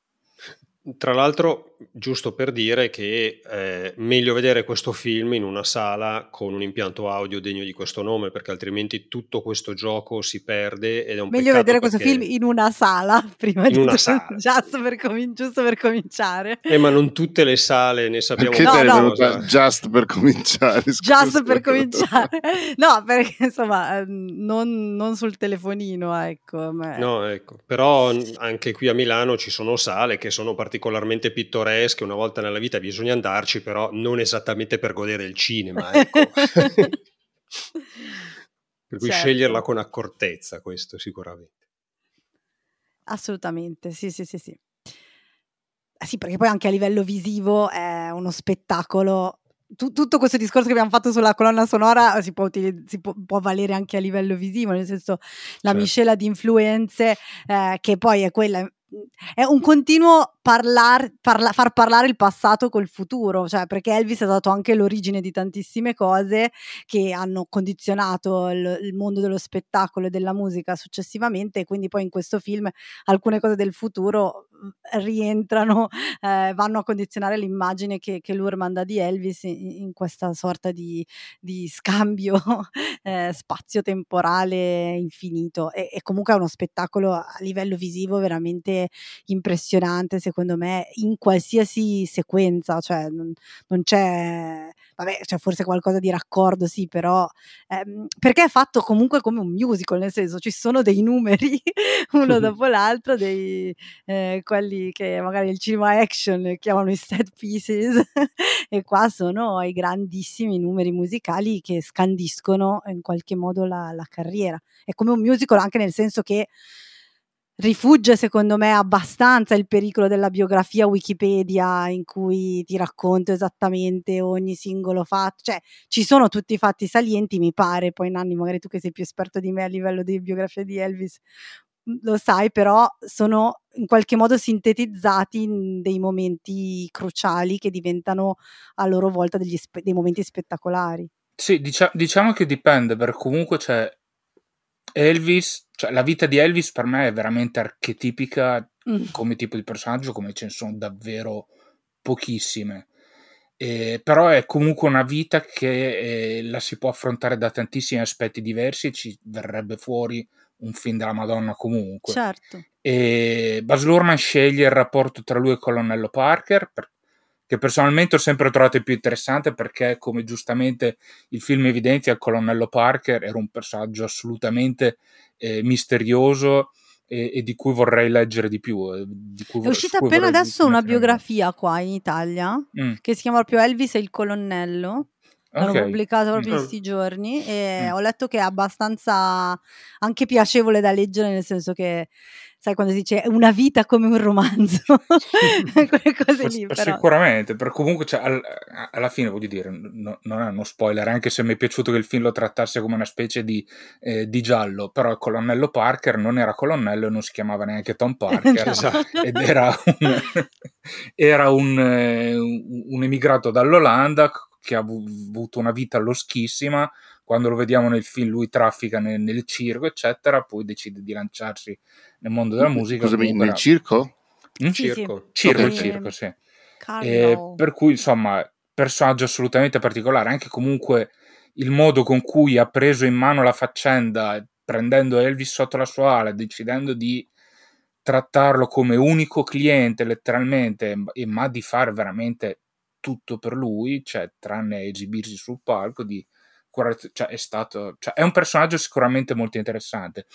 Tra l'altro, giusto per dire che è meglio vedere questo film in una sala con un impianto audio degno di questo nome, perché altrimenti tutto questo gioco si perde ed è un Meglio vedere questo film in una sala prima in di una sala. Giusto per, com- giusto per cominciare. Eh, ma non tutte le sale ne sappiamo te no, no. Venuta just per cominciare. Just per cominciare. No, perché insomma, ehm, non, non sul telefonino, ecco. Ma... No, ecco. Però anche qui a Milano ci sono sale che sono particolarmente particolarmente pittoresche, una volta nella vita bisogna andarci, però non esattamente per godere il cinema, ecco. per cui certo. sceglierla con accortezza, questo sicuramente. Assolutamente, sì, sì, sì, sì. Eh sì, perché poi anche a livello visivo è uno spettacolo tutto questo discorso che abbiamo fatto sulla colonna sonora si può, utiliz- si può, può valere anche a livello visivo, nel senso la certo. miscela di influenze eh, che poi è quella è un continuo parlar, parla, far parlare il passato col futuro, cioè perché Elvis è stato anche l'origine di tantissime cose che hanno condizionato il, il, mondo dello spettacolo e della musica successivamente quindi poi in questo film alcune cose del futuro rientrano, eh, vanno a condizionare l'immagine che, che Lurman dà di Elvis in, in questa sorta di, di scambio eh, spazio-temporale infinito. E, e, comunque è uno spettacolo a livello visivo veramente impressionante secondo me in qualsiasi sequenza, cioè non, non c'è vabbè, c'è forse qualcosa di raccordo, sì, però ehm, perché è fatto comunque come un musical, nel senso ci sono dei numeri uno dopo l'altro, dei, eh, quelli che magari il cinema action chiamano i set pieces e qua sono i grandissimi numeri musicali che scandiscono in qualche modo la, la carriera. È come un musical anche nel senso che rifugge secondo me abbastanza il pericolo della biografia Wikipedia in cui ti racconto esattamente ogni singolo fatto, cioè ci sono tutti i fatti salienti mi pare, poi Nanni magari tu che sei più esperto di me a livello di biografia di Elvis mm, lo sai, però sono in qualche modo sintetizzati in dei momenti cruciali che diventano a loro volta spe- dei momenti spettacolari. Sì, dicia- diciamo che dipende, perché comunque c'è Elvis, cioè la vita di Elvis per me è veramente archetipica mm. come tipo di personaggio, come ce ne sono davvero pochissime. Eh, però è comunque una vita che eh, la si può affrontare da tantissimi aspetti diversi e ci verrebbe fuori un film della Madonna comunque. Certo. E Baz Luhrmann sceglie il rapporto tra lui e Colonnello Parker per, che personalmente ho sempre trovato più interessante perché, come giustamente il film evidenzia, il colonnello Parker era un personaggio assolutamente eh, misterioso e, e, di cui vorrei leggere di più. Eh, di è uscita appena adesso una biografia qua in Italia mm. che si chiama proprio Elvis e il colonnello. L'hanno okay. pubblicato proprio in questi giorni e mm. ho letto che è abbastanza anche piacevole da leggere, nel senso che sai quando si dice una vita come un romanzo, quelle cose lì. Però. Sicuramente, però comunque cioè, all, alla fine voglio dire, no, non è uno spoiler, anche se mi è piaciuto che il film lo trattasse come una specie di, eh, di giallo, però il colonnello Parker non era colonnello e non si chiamava neanche Tom Parker, esatto. ed era un, era un, eh, un emigrato dall'Olanda che ha avuto una vita loschissima, quando lo vediamo nel film lui traffica nel, nel circo, eccetera, poi decide di lanciarsi nel mondo della musica. Scusami, nel circo? Mm? Circo. Circo, okay. circo, sì. Eh, per cui, insomma, personaggio assolutamente particolare, anche comunque il modo con cui ha preso in mano la faccenda, prendendo Elvis sotto la sua ala, decidendo di trattarlo come unico cliente letteralmente, ma di fare veramente tutto per lui, cioè tranne esibirsi sul palco, di cioè, è stato cioè, è un personaggio sicuramente molto interessante.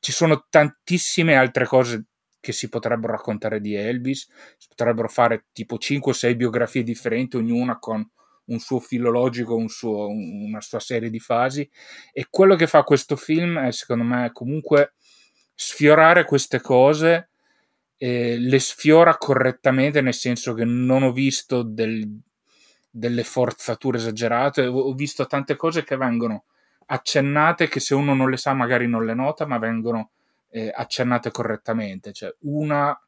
ci sono tantissime altre cose che si potrebbero raccontare di Elvis, si potrebbero fare tipo 5 o 6 biografie differenti, ognuna con un suo filologico, un suo, una sua serie di fasi e quello che fa questo film è secondo me comunque sfiorare queste cose eh, le sfiora correttamente nel senso che non ho visto del, delle forzature esagerate ho visto tante cose che vengono accennate che se uno non le sa magari non le nota ma vengono eh, accennate correttamente cioè una,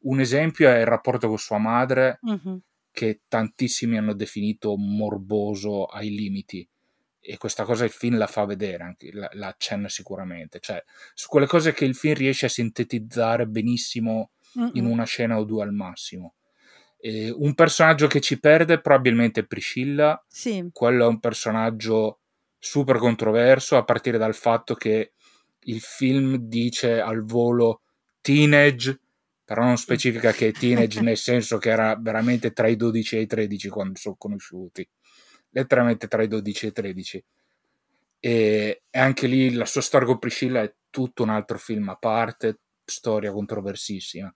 un esempio è il rapporto con sua madre uh-huh. che tantissimi hanno definito morboso ai limiti e questa cosa il film la fa vedere, anche, la, la, accenna sicuramente, cioè su quelle cose che il film riesce a sintetizzare benissimo Mm-mm. in una scena o due al massimo. E un personaggio che ci perde probabilmente è Priscilla, sì. quello è un personaggio super controverso a partire dal fatto che il film dice al volo teenage, però non specifica che è teenage nel senso che era veramente tra i 12 e i 13 quando sono conosciuti letteralmente tra i 12 e i 13. E, anche lì la sua storia con Priscilla è tutto un altro film a parte, storia controversissima,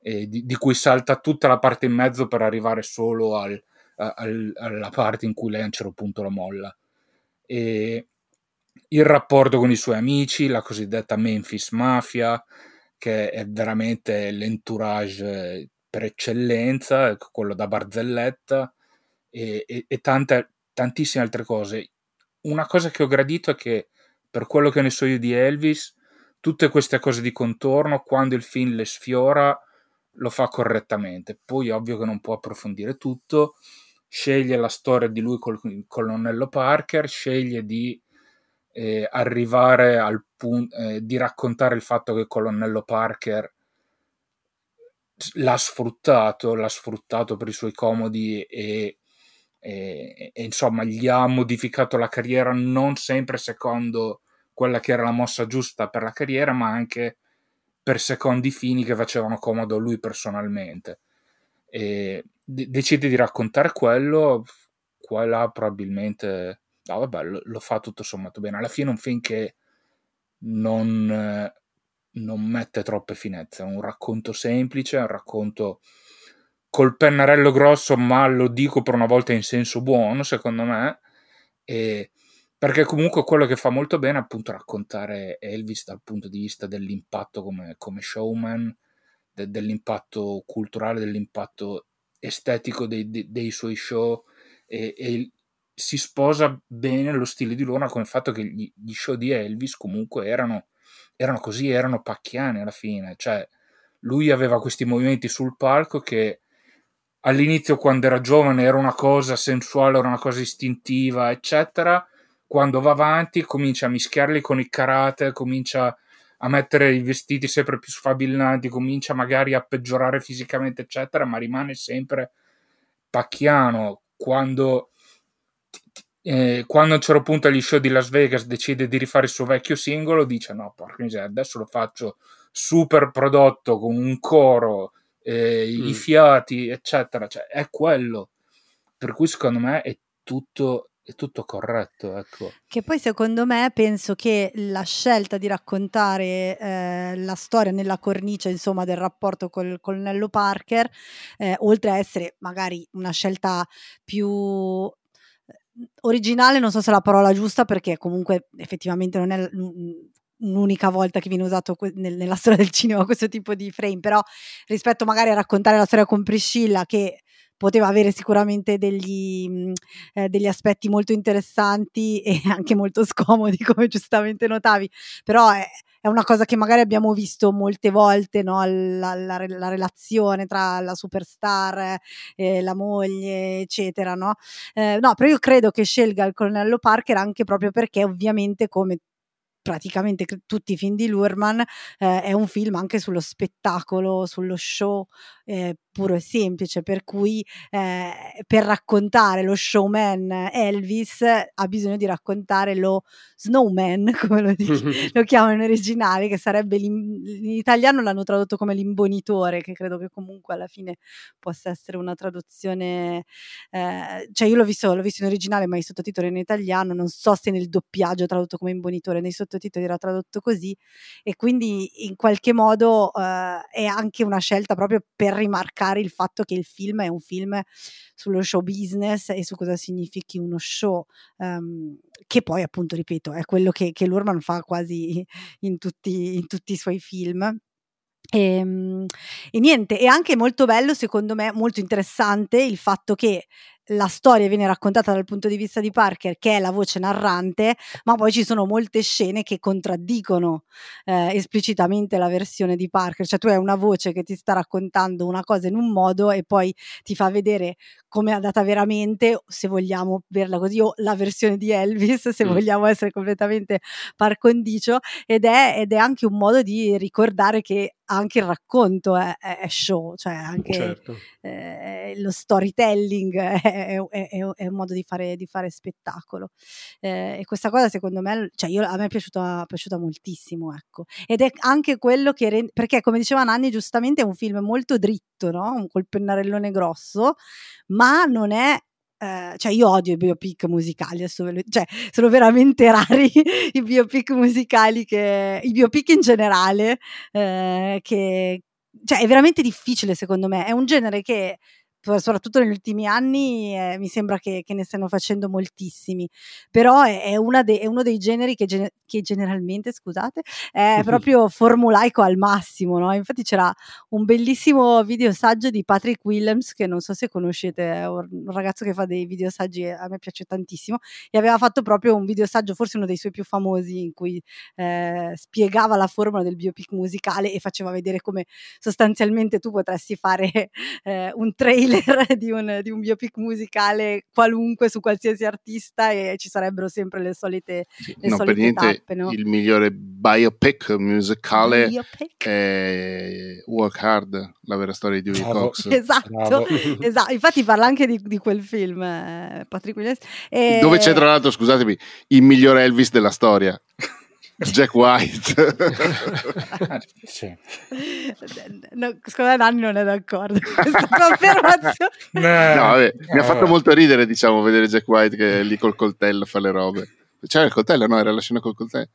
di, di, cui salta tutta la parte in mezzo per arrivare solo al, al, alla parte in cui lei a un certo punto la molla. E il rapporto con i suoi amici, la cosiddetta Memphis Mafia, che è veramente l'entourage per eccellenza, quello da barzelletta, e, e, e tante, tantissime altre cose. Una cosa che ho gradito è che, per quello che ne so io di Elvis, tutte queste cose di contorno, quando il film le sfiora, lo fa correttamente. Poi, ovvio che non può approfondire tutto. Sceglie la storia di lui col colonnello Parker, sceglie di eh, arrivare al punto eh, di raccontare il fatto che il colonnello Parker l'ha sfruttato, l'ha sfruttato per i suoi comodi e e, e, insomma gli ha modificato la carriera non sempre secondo quella che era la mossa giusta per la carriera, ma anche per secondi fini che facevano comodo a lui personalmente. E de- decide di raccontare quello, quella probabilmente no, vabbè, lo, lo, fa tutto sommato bene. Alla fine è un film che non, non mette troppe finezze, è un racconto semplice, è un racconto col pennarello grosso, ma lo dico per una volta in senso buono, secondo me, e perché comunque quello che fa molto bene è appunto raccontare Elvis dal punto di vista dell'impatto come, come showman, de, dell'impatto culturale, dell'impatto estetico dei, dei, dei suoi show e, e, si sposa bene lo stile di Luna con il fatto che gli, gli show di Elvis comunque erano, erano così, erano pacchiani alla fine, cioè lui aveva questi movimenti sul palco che all'inizio quando era giovane era una cosa sensuale, era una cosa istintiva, eccetera. Quando va avanti comincia a mischiarli con il karate, comincia a mettere i vestiti sempre più sfabillanti, comincia magari a peggiorare fisicamente, eccetera, ma rimane sempre pacchiano. Quando, eh, quando a un certo punto agli show di Las Vegas decide di rifare il suo vecchio singolo, dice no, porca miseria, adesso lo faccio super prodotto con un coro eh, mm. i fiati, eccetera. Cioè, è quello. Per cui secondo me è tutto, è tutto corretto. Ecco. Che poi secondo me penso che la scelta di raccontare eh, la storia nella cornice insomma, del rapporto col colonnello Parker, eh, oltre a essere magari una scelta più eh, originale, non so se è la parola giusta perché comunque effettivamente non è un'unica volta che viene usato nella storia del cinema questo tipo di frame, però rispetto magari a raccontare la storia con Priscilla che poteva avere sicuramente degli, mh, eh, degli aspetti molto interessanti e anche molto scomodi, come giustamente notavi, però è, è una cosa che magari abbiamo visto molte volte, no? la, la, la, relazione tra la superstar e la moglie, eccetera. No? Eh, no, però io credo che scelga il colonnello Parker anche proprio perché ovviamente come praticamente tutti i film di Lurman, eh, è un film anche sullo spettacolo, sullo show, eh, puro e semplice, per cui eh, per raccontare lo showman Elvis ha bisogno di raccontare lo snowman, come lo, dic- lo chiamano in originale, che sarebbe in italiano l'hanno tradotto come l'imbonitore, che credo che comunque alla fine possa essere una traduzione, eh, cioè io l'ho visto, l'ho visto in originale, ma i sottotitoli in italiano, non so se nel doppiaggio tradotto come imbonitore, nei sottotitoli era tradotto così e quindi in qualche modo eh, è anche una scelta proprio per rimarcare il fatto che il film è un film sullo show business e su cosa significhi uno show, um, che poi appunto, ripeto, è quello che, che Lurman fa quasi in tutti, in tutti i suoi film. E, ehm, e, niente, è anche molto bello, secondo me, molto interessante il fatto che la storia viene raccontata dal punto di vista di Parker, che è la voce narrante, ma poi ci sono molte scene che contraddicono eh, esplicitamente la versione di Parker. Cioè, tu hai una voce che ti sta raccontando una cosa in un modo e poi ti fa vedere come è andata veramente, se vogliamo verla così, o la versione di Elvis, se mm. vogliamo essere completamente par condicio, ed è, ed è anche un modo di ricordare che anche il racconto è, è show, cioè anche certo. eh, lo storytelling è, è, è, un modo di fare, di fare spettacolo. Eh, e questa cosa secondo me, cioè io, a me è piaciuta, piaciuta moltissimo, ecco. Ed è anche quello che rende, perché come diceva Nanni giustamente è un film molto dritto, no? Col pennarellone grosso, ma non è Uh, cioè io odio i biopic musicali, lo, cioè sono veramente rari i biopic musicali che i biopic in generale uh, che cioè è veramente difficile secondo me, è un genere che soprattutto negli ultimi anni eh, mi sembra che, che, ne stiano facendo moltissimi, però è, è, de, è uno dei generi che, ge, che, generalmente, scusate, è proprio formulaico al massimo, no? infatti c'era un bellissimo videosaggio di Patrick Willems, che non so se conoscete, è un ragazzo che fa dei videosaggi, a me piace tantissimo, e aveva fatto proprio un videosaggio, forse uno dei suoi più famosi, in cui eh, spiegava la formula del biopic musicale e faceva vedere come sostanzialmente tu potresti fare eh, un trailer trailer di un, di un, biopic musicale qualunque su qualsiasi artista e ci sarebbero sempre le solite, le no, solite per niente tappe, no? il migliore biopic musicale biopic? è Work Hard, la vera storia di Dewey Cox. Esatto, esatto, infatti parla anche di, di quel film, eh, Patrick Williams. E... Dove c'è tra l'altro, scusatemi, il miglior Elvis della storia. Jack White. sì. no, secondo me Nanni non è d'accordo con questa confermazione. no, vabbè, mi ha fatto molto ridere, diciamo, vedere Jack White che è lì col coltello fa le robe. C'era il coltello, no? Era la scena col coltello.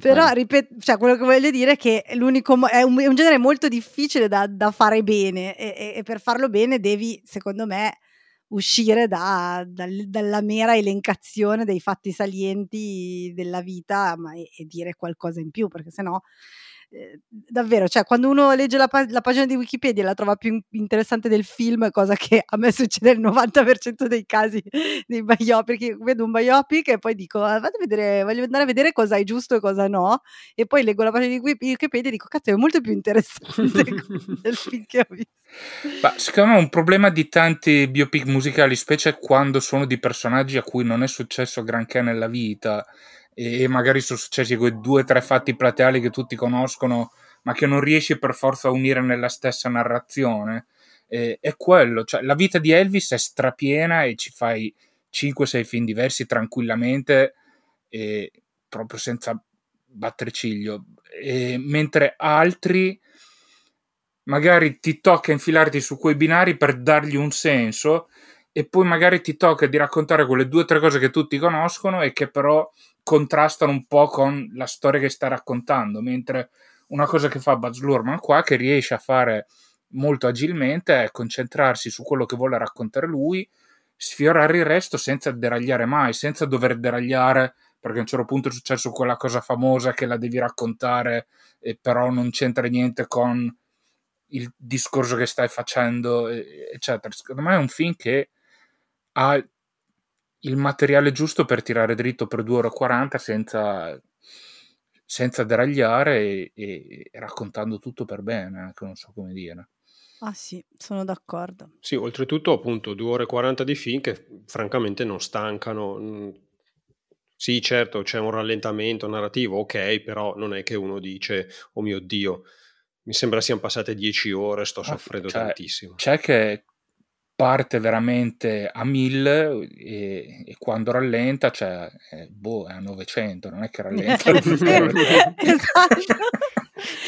Però, ripeto, cioè, quello che voglio dire è che l'unico è un, è un genere molto difficile da, da fare bene e, e, e per farlo bene devi, secondo me, uscire da, da, dalla mera elencazione dei fatti salienti della vita ma, e, e, dire qualcosa in più, perché sennò davvero, cioè quando uno legge la, la, pagina di Wikipedia la trova più interessante del film, cosa che a me succede nel 90% dei casi dei biopic, vedo un biopic e poi dico ah, vado a vedere, voglio andare a vedere cosa è giusto e cosa no e poi leggo la pagina di Wikipedia e dico cazzo è molto più interessante del film che ho visto. Ma secondo me un problema di tanti biopic musicali, specie quando sono di personaggi a cui non è successo granché nella vita, e magari sono successi quei due o tre fatti plateali che tutti conoscono, ma che non riesci per forza a unire nella stessa narrazione. E, è quello, cioè la vita di Elvis è strapiena e ci fai 5-6 film diversi tranquillamente, e proprio senza battere ciglio. E, mentre altri magari ti tocca infilarti su quei binari per dargli un senso e poi magari ti tocca di raccontare quelle due o tre cose che tutti conoscono e che però contrastano un po' con la storia che sta raccontando, mentre una cosa che fa Buzz Lurman qua, che riesce a fare molto agilmente, è concentrarsi su quello che vuole raccontare lui, sfiorare il resto senza deragliare mai, senza dover deragliare perché a un certo punto è successo quella cosa famosa che la devi raccontare e però non c'entra niente con il discorso che stai facendo, eccetera. Secondo me è un film che ha il materiale giusto per tirare dritto per 2,40 euro senza, senza deragliare e, e, e, raccontando tutto per bene, anche non so come dire. Ah sì, sono d'accordo. Sì, oltretutto appunto 2 ore e 40 di film che francamente non stancano. Mm, sì, certo, c'è un rallentamento narrativo, ok, però non è che uno dice, oh mio Dio, Mi sembra siano passate dieci ore, sto ah, soffrendo cioè, tantissimo. C'è che parte veramente a 1000 e, e quando rallenta, cioè, eh, boh, è a 900, non è che rallenta. esatto.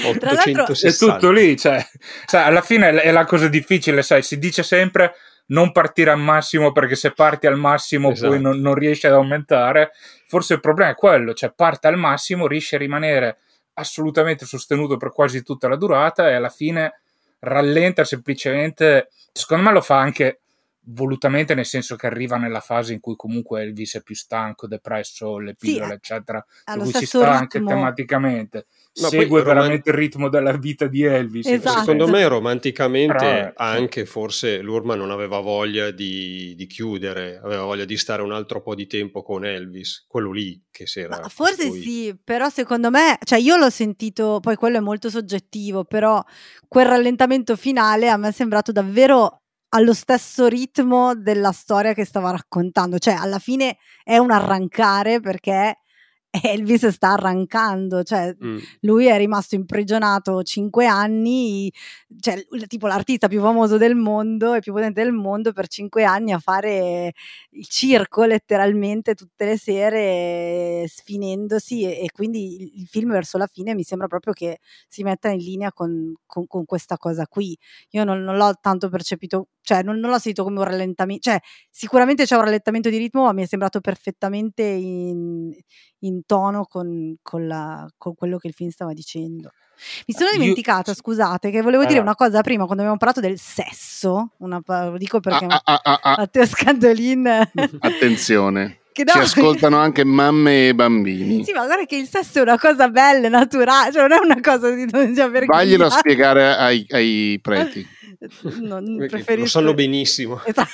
860. È tutto lì, cioè, cioè, alla fine è la cosa difficile, sai, si dice sempre non partire al massimo perché se parti al massimo esatto. poi non, non riesci ad aumentare. Forse il problema è quello, cioè parte al massimo, riesci a rimanere assolutamente sostenuto per quasi tutta la durata e alla fine rallenta semplicemente. Secondo me lo fa anche volutamente, nel senso che arriva nella fase in cui comunque Elvis è più stanco, depresso, le pillole, sì, eccetera, per cui ci sta ritmo. anche tematicamente. No, Segue veramente roman... il ritmo della vita di Elvis. Esatto. Secondo me romanticamente Però, anche forse Lurman non aveva voglia di, di, chiudere, aveva voglia di stare un altro po' di tempo con Elvis, quello lì che si era. Forse lui. sì, però secondo me, cioè io l'ho sentito, poi quello è molto soggettivo, però quel rallentamento finale a me è sembrato davvero allo stesso ritmo della storia che stava raccontando, cioè alla fine è un arrancare perché Elvis sta arrancando, cioè mm. lui è rimasto imprigionato cinque anni, cioè tipo l'artista più famoso del mondo e più potente del mondo per cinque anni a fare il circo letteralmente tutte le sere sfinendosi e, e quindi il, il, film verso la fine mi sembra proprio che si metta in linea con, con, con questa cosa qui. Io non, non l'ho tanto percepito cioè non, non, l'ho sentito come un rallentamento, cioè sicuramente c'è un rallentamento di ritmo, ma mi è sembrato perfettamente in, in tono con, con, la, con, quello che il film stava dicendo. Mi sono dimenticata, Io... scusate, che volevo dire una cosa prima quando abbiamo parlato del sesso, una, lo dico perché ah, ah, ah, ah. Matteo Scandolin... Attenzione. Che no. Ci ascoltano anche mamme e bambini. Sì, ma guarda che il sesso è una cosa bella, naturale, cioè non è una cosa di non già vergogna. Vaglielo a spiegare ai, ai preti. non preferisco... Lo sanno benissimo. Esatto.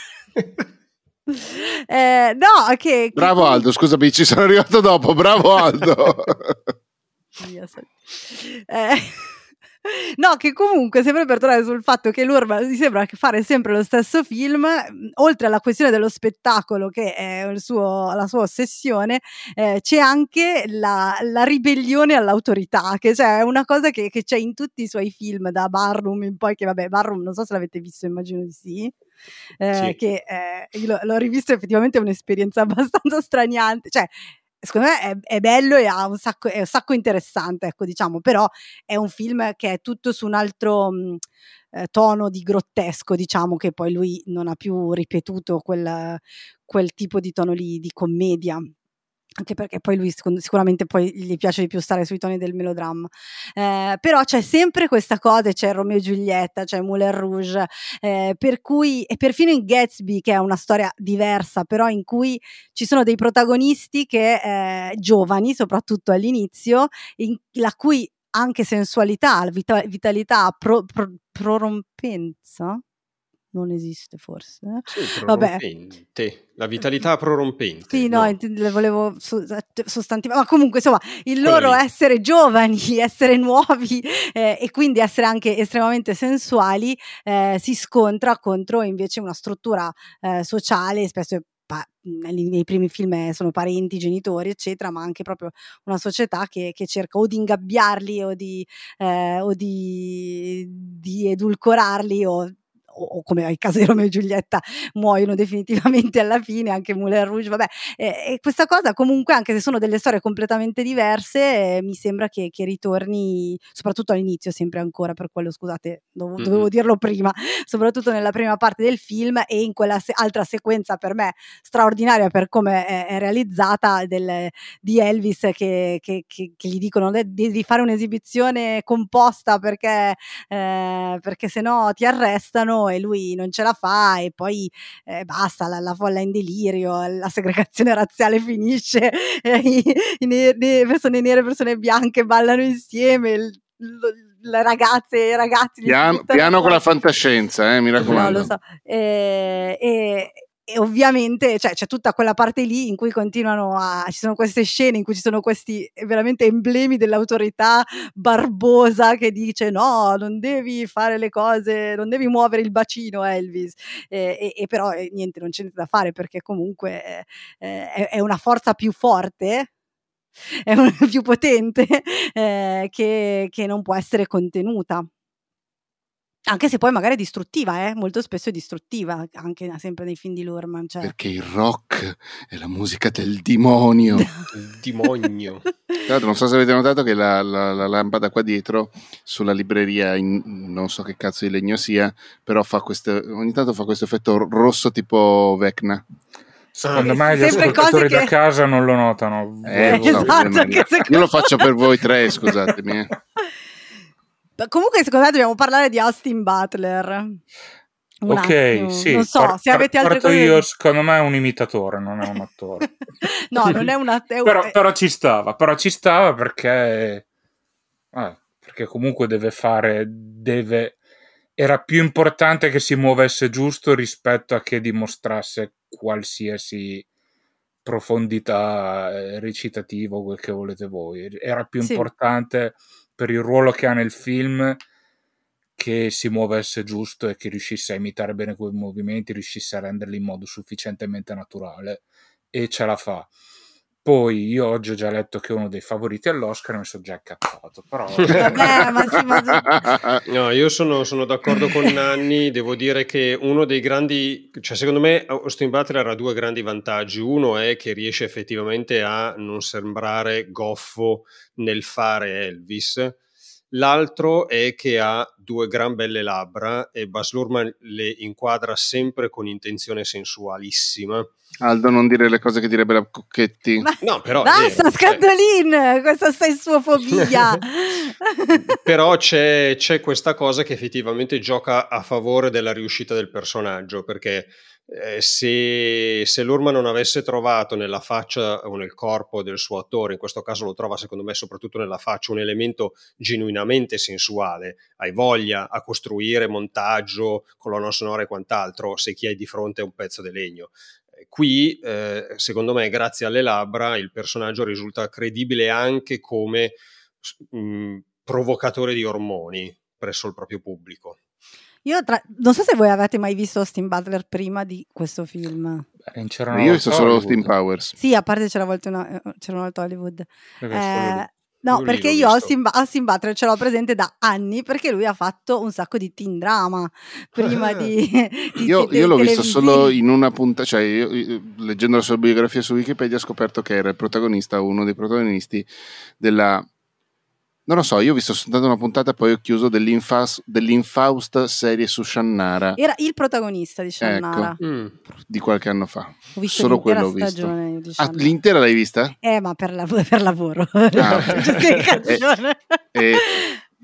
Eh, no, che, Bravo che... Aldo, scusami, ci sono arrivato dopo. Bravo Aldo. eh, No, che comunque sempre per tornare sul fatto che l'Urban mi sembra fare sempre lo stesso film, oltre alla questione dello spettacolo che è suo, la sua ossessione, eh, c'è anche la, la, ribellione all'autorità, che cioè, è una cosa che, che, c'è in tutti i suoi film, da Barroom in poi, che vabbè, Barroom non so se l'avete visto, immagino di sì. Eh, sì. che eh, io l'ho, rivisto effettivamente è un'esperienza abbastanza straniante, cioè secondo me è, è, bello e ha un sacco, è un sacco interessante, ecco, diciamo, però è un film che è tutto su un altro mh, eh, tono di grottesco, diciamo, che poi lui non ha più ripetuto quel, quel tipo di tono lì di commedia anche perché poi lui sicuramente poi gli piace di più stare sui toni del melodramma. Eh, però c'è sempre questa cosa, c'è Romeo e Giulietta, c'è Moulin Rouge, eh, per cui, e perfino in Gatsby, che è una storia diversa, però in cui ci sono dei protagonisti che eh, giovani, soprattutto all'inizio, in, la cui anche sensualità, vitalità, pro, pro, prorompenza, non esiste forse. Eh? Sì. La vitalità prorompente. Sì, no, no. le volevo sostantivare, ma comunque insomma il loro essere giovani, essere nuovi eh, e quindi essere anche estremamente sensuali eh, si scontra contro invece una struttura eh, sociale, spesso pa- nei primi film sono parenti, genitori, eccetera, ma anche proprio una società che, che cerca o di ingabbiarli o di, eh, o di, di edulcorarli o o, come il caso di Romeo e Giulietta muoiono definitivamente alla fine, anche Moulin Rouge, vabbè, e, e questa cosa comunque, anche se sono delle storie completamente diverse, eh, mi sembra che, che, ritorni, soprattutto all'inizio, sempre ancora, per quello scusate, dov- mm-hmm. dovevo dirlo prima, soprattutto nella prima parte del film e in quella se- altra sequenza per me straordinaria per come è, è realizzata del, di Elvis che, che, che, gli dicono devi fare un'esibizione composta perché, eh, perché se no ti arrestano e lui non ce la fa e poi eh, basta, la, la, folla in delirio, la segregazione razziale finisce, eh, i, i ne, ne, persone nere e persone bianche ballano insieme. Il, le ragazze e i ragazzi piano, piano con la fantascienza eh, mi raccomando no, lo so. e, e, e ovviamente cioè, c'è tutta quella parte lì in cui continuano a ci sono queste scene in cui ci sono questi eh, veramente emblemi dell'autorità barbosa che dice no non devi fare le cose non devi muovere il bacino Elvis e, e, e però eh, niente non c'è niente da fare perché comunque eh, è, è una forza più forte è un, più potente eh, che, che non può essere contenuta. Anche se poi magari è distruttiva, eh? molto spesso è distruttiva, anche sempre nei film di Lurman. Cioè. Perché il rock è la musica del demonio. il demonio. Tra l'altro non so se avete notato che la, la, la lampada qua dietro, sulla libreria, in, non so che cazzo di legno sia, però fa questo, ogni tanto fa questo effetto rosso tipo Vecna. Secondo ah, me gli ascoltatori che... da casa non lo notano. Eh, esatto, no, io lo faccio per voi tre, scusatemi. Comunque, secondo me dobbiamo parlare di Austin Butler. Un ok, attimo. sì. Non so, par- se avete altre cose. Io, secondo me, è un imitatore, non è un attore. no, non è un attore. però, però, ci stava, però ci stava perché. Eh, perché comunque deve fare. Deve. Era più importante che si muovesse giusto rispetto a che dimostrasse qualsiasi profondità eh, recitativa o quel che volete voi. Era più sì. importante per il ruolo che ha nel film che si muovesse giusto e che riuscisse a imitare bene quei movimenti, riuscisse a renderli in modo sufficientemente naturale e ce la fa. Poi io oggi ho già letto che è uno dei favoriti all'Oscar e mi sono già accazzato. Però... Vabbè, ma sì, ma... no, io sono, sono, d'accordo con Nanni. Devo dire che uno dei grandi, cioè secondo me, Austin Butler ha due grandi vantaggi. Uno è che riesce effettivamente a non sembrare goffo nel fare Elvis. L'altro è che ha due gran belle labbra e Bas Lurman le inquadra sempre con intenzione sensualissima Aldo, non dire le cose che direbbe la Cocchetti. Ma no, però. Basta, eh, Scandolin! Eh. Questa fobia. però c'è, c'è, questa cosa che effettivamente gioca a favore della riuscita del personaggio, perché eh, se, se Lurman non avesse trovato nella faccia o nel corpo del suo attore, in questo caso lo trova secondo me soprattutto nella faccia, un elemento genuinamente sensuale, hai voglia a costruire montaggio, colonna sonora e quant'altro, se chi hai di fronte è un pezzo di legno qui, eh, secondo me, grazie alle labbra, il personaggio risulta credibile anche come mh, provocatore di ormoni presso il proprio pubblico. Io tra... non so se voi avete mai visto Austin Butler prima di questo film. Beh, Io ho visto solo Austin Powers. Sì, a parte c'era, una, eh, c'era una volta Hollywood. Eh, No, perché io Austin, Austin Butler ce l'ho presente da anni perché lui ha fatto un sacco di teen drama prima di, di Io, io l'ho visto solo in una puntata, cioè io, io, leggendo la sua biografia su Wikipedia ho scoperto che era il protagonista, uno dei protagonisti della non lo so, io ho visto soltanto una puntata e poi ho chiuso dell'infaust, dell'infaust serie su Shannara. Era il protagonista di Shannara. Ecco, mm. di qualche anno fa. Ho visto Solo quello ho visto. Ah, l'intera l'hai vista? Eh, ma per, la, per lavoro. Ah, okay. e, e,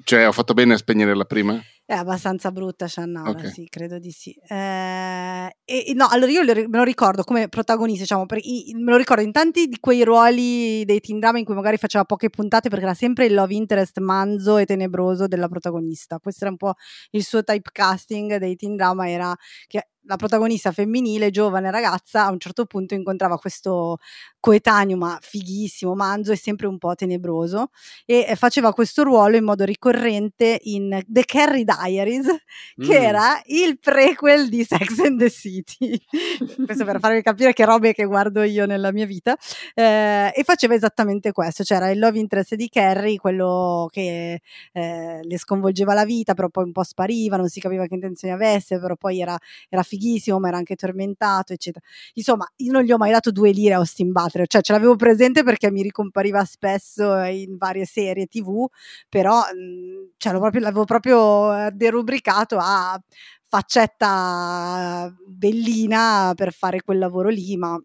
cioè, ho fatto bene a spegnere la prima? È abbastanza brutta Shannara, okay. sì, credo di sì. Eh, e, no, allora io me lo ricordo come protagonista, diciamo, per, me lo ricordo in tanti di quei ruoli dei teen drama in cui magari faceva poche puntate perché era sempre il love interest manzo e tenebroso della protagonista. Questo era un po' il suo typecasting dei teen drama, era che la protagonista femminile, giovane ragazza, a un certo punto incontrava questo coetaneo, ma fighissimo, manzo e sempre un po' tenebroso, e faceva questo ruolo in modo ricorrente in The Carrie Diaries, che mm. era il prequel di Sex and the City. questo per farvi capire che robe che guardo io nella mia vita. Eh, e faceva esattamente questo, cioè era il love interest di Carrie, quello che eh, le sconvolgeva la vita, però poi un po' spariva, non si capiva che intenzioni avesse, però poi era, era fighissimo, ma era anche tormentato, eccetera. Insomma, io non gli ho mai dato due lire a Austin Butler, cioè ce l'avevo presente perché mi ricompariva spesso in varie serie TV, però mhmm, cioè, proprio, l'avevo proprio eh, derubricato a faccetta bellina per fare quel lavoro lì, ma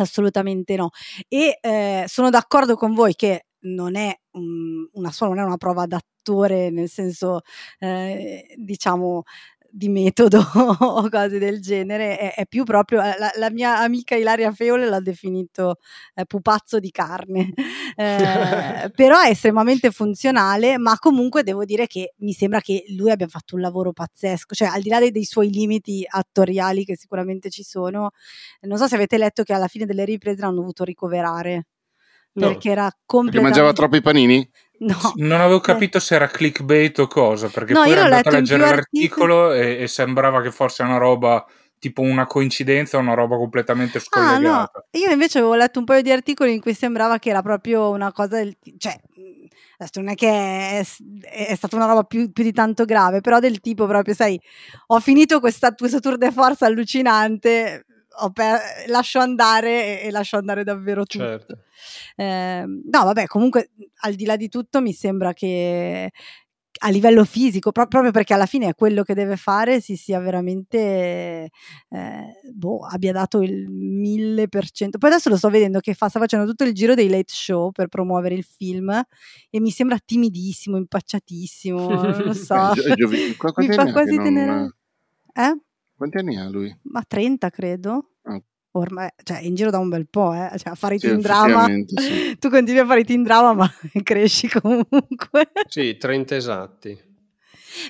assolutamente no. E eh, sono d'accordo con voi che non è um, una sola, non è una prova d'attore, nel senso, eh, diciamo, di metodo o cose del genere, è, è più proprio eh, la, la, mia amica Ilaria Feole l'ha definito eh, pupazzo di carne, eh, però è estremamente funzionale, ma comunque devo dire che mi sembra che lui abbia fatto un lavoro pazzesco, cioè al di là dei, dei suoi limiti attoriali che sicuramente ci sono, non so se avete letto che alla fine delle riprese l'hanno dovuto ricoverare. No, perché era completamente... Perché mangiava troppi panini? No. Non avevo capito se era clickbait o cosa, perché no, poi ero andato a leggere l'articolo e, e, sembrava che fosse una roba tipo una coincidenza o una roba completamente scollegata. Ah, no. Io invece avevo letto un paio di articoli in cui sembrava che era proprio una cosa del cioè non è che è, è stata una roba più, più, di tanto grave, però del tipo proprio, sai, ho finito questa, questo tour de force allucinante, per, lascio andare e, e, lascio andare davvero tutto. Certo. Eh, no, vabbè, comunque al di là di tutto mi sembra che a livello fisico, pro- proprio perché alla fine è quello che deve fare, si sia veramente, eh, boh, abbia dato il mille per cento. Poi adesso lo sto vedendo che fa, sta facendo tutto il giro dei late show per promuovere il film e mi sembra timidissimo, impacciatissimo, non lo so. mi fa quasi tenere... Eh? Quanti anni ha lui? Ma 30 credo ormai, cioè in giro da un bel po', eh? cioè, a fare i sì, teen drama, sì. tu continui a fare i teen drama ma cresci comunque. Sì, 30 esatti.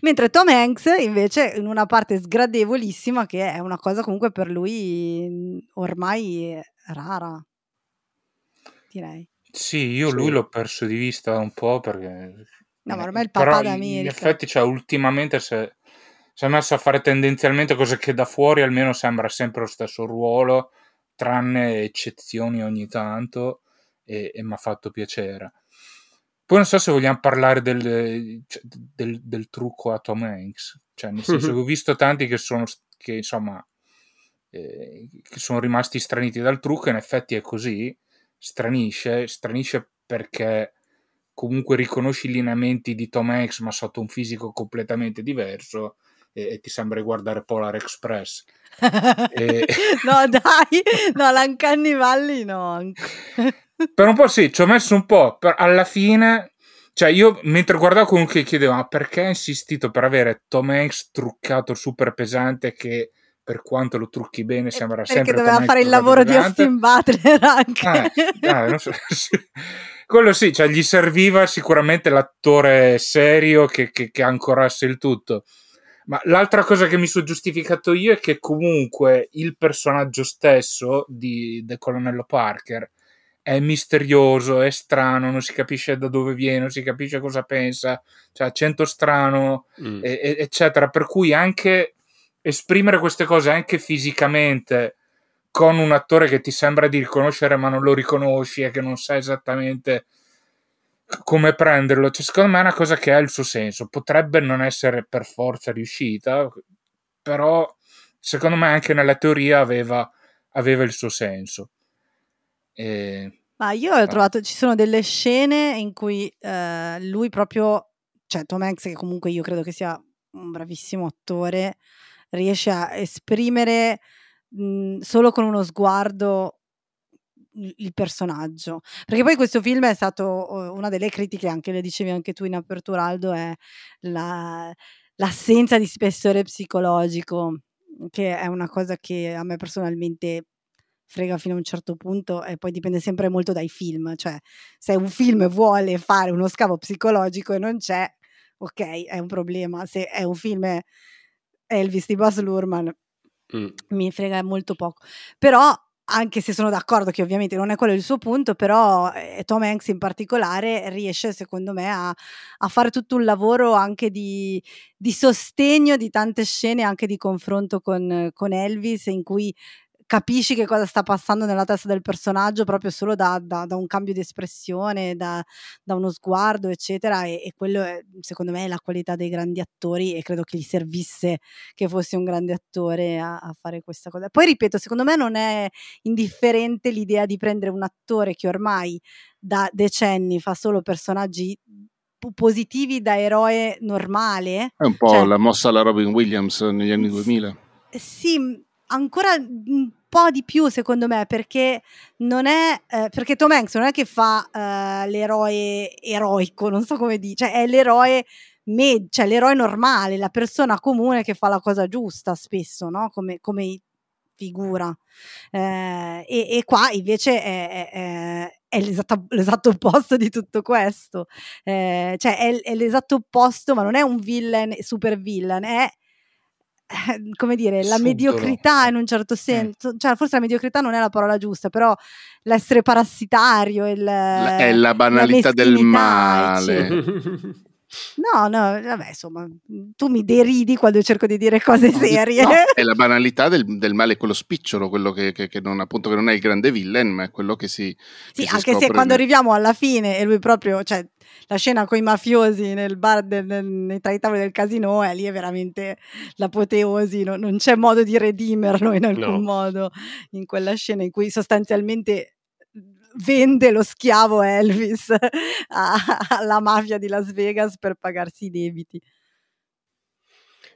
Mentre Tom Hanks invece in una parte sgradevolissima che è una cosa comunque per lui ormai rara, direi. Sì, io sì. lui l'ho perso di vista un po' perché... No, ma ormai il papà d'America. In effetti, cioè, ultimamente se si è messo a fare tendenzialmente cose che da fuori almeno sembra sempre lo stesso ruolo, tranne eccezioni ogni tanto, e, e mi ha fatto piacere. Poi non so se vogliamo parlare del, cioè, del, del trucco a Tom Hanks, cioè nel senso che ho visto tanti che sono, che, insomma, eh, che sono rimasti straniti dal trucco, in effetti è così, stranisce, stranisce perché comunque riconosci i lineamenti di Tom Hanks ma sotto un fisico completamente diverso e, e ti sembra guardare Polar Express. e... no dai, no, l'Uncanny Valley no. per un po' sì, ci ho messo un po', per, alla fine... Cioè, io mentre guardavo comunque chiedevo, ma perché ha insistito per avere Tom Hanks truccato super pesante che per quanto lo trucchi bene sembra perché sempre perché doveva fare il lavoro di Austin Butler anche ah, ah, so, sì. quello sì, cioè gli serviva sicuramente l'attore serio che, che, che ancorasse il tutto ma l'altra cosa che mi sono giustificato io è che comunque il personaggio stesso di The Colonnello Parker è misterioso, è strano, non si capisce da dove viene, non si capisce cosa pensa, cioè accento strano, mm. e, eccetera. Per cui anche esprimere queste cose anche fisicamente con un attore che ti sembra di riconoscere ma non lo riconosci e che non sa esattamente come prenderlo. Cioè, secondo me è una cosa che ha il suo senso. Potrebbe non essere per forza riuscita, però secondo me anche nella teoria aveva, aveva il suo senso. E... Ma io ho trovato, ci sono delle scene in cui eh, lui proprio, cioè Tom Hanks, che comunque io credo che sia un bravissimo attore, riesce a esprimere mh, solo con uno sguardo il personaggio. Perché poi questo film è stato una delle critiche, anche le dicevi anche tu in apertura, Aldo, è la, l'assenza di spessore psicologico, che è una cosa che a me personalmente frega fino a un certo punto e poi dipende sempre molto dai film, cioè se un film vuole fare uno scavo psicologico e non c'è, ok, è un problema, se è un film Elvis di Buzz Lurman mm. mi frega molto poco, però anche se sono d'accordo che ovviamente non è quello il suo punto, però eh, Tom Hanks in particolare riesce secondo me a, a fare tutto un lavoro anche di, di, sostegno di tante scene, anche di confronto con, con Elvis, in cui capisci che cosa sta passando nella testa del personaggio proprio solo da, da, da un cambio di espressione, da, da uno sguardo, eccetera. E, e, quello è, secondo me è la qualità dei grandi attori e credo che gli servisse che fosse un grande attore a, a fare questa cosa. Poi ripeto, secondo me non è indifferente l'idea di prendere un attore che ormai da decenni fa solo personaggi positivi da eroe normale. È un po' cioè, la mossa alla Robin Williams negli anni 2000. Sì, ancora po' di più secondo me perché non è eh, perché Tom Hanks non è che fa eh, l'eroe eroico non so come dire cioè è l'eroe med- cioè l'eroe normale la persona comune che fa la cosa giusta spesso no come, come figura. Eh, e, e, qua invece è, è, è l'esatto, l'esatto, opposto di tutto questo. Eh, cioè è, è l'esatto opposto ma non è un villain super villain è come dire, la Subdolo. mediocrità in un certo senso, cioè forse la mediocrità non è la parola giusta, però l'essere parassitario, il, è la banalità la del male. No, no, vabbè, insomma, tu mi deridi quando cerco di dire cose serie. No, è la banalità del, del, male, quello spicciolo, quello che, che, che, non, appunto, che non è il grande villain, ma è quello che si. Sì, che anche si se quando arriviamo alla fine e lui proprio, cioè, la scena con i mafiosi nel bar, del, nel, tra i tavoli del casino, è lì è veramente l'apoteosi, no? non c'è modo di redimerlo in alcun no. modo in quella scena in cui sostanzialmente vende lo schiavo Elvis alla mafia di Las Vegas per pagarsi i debiti.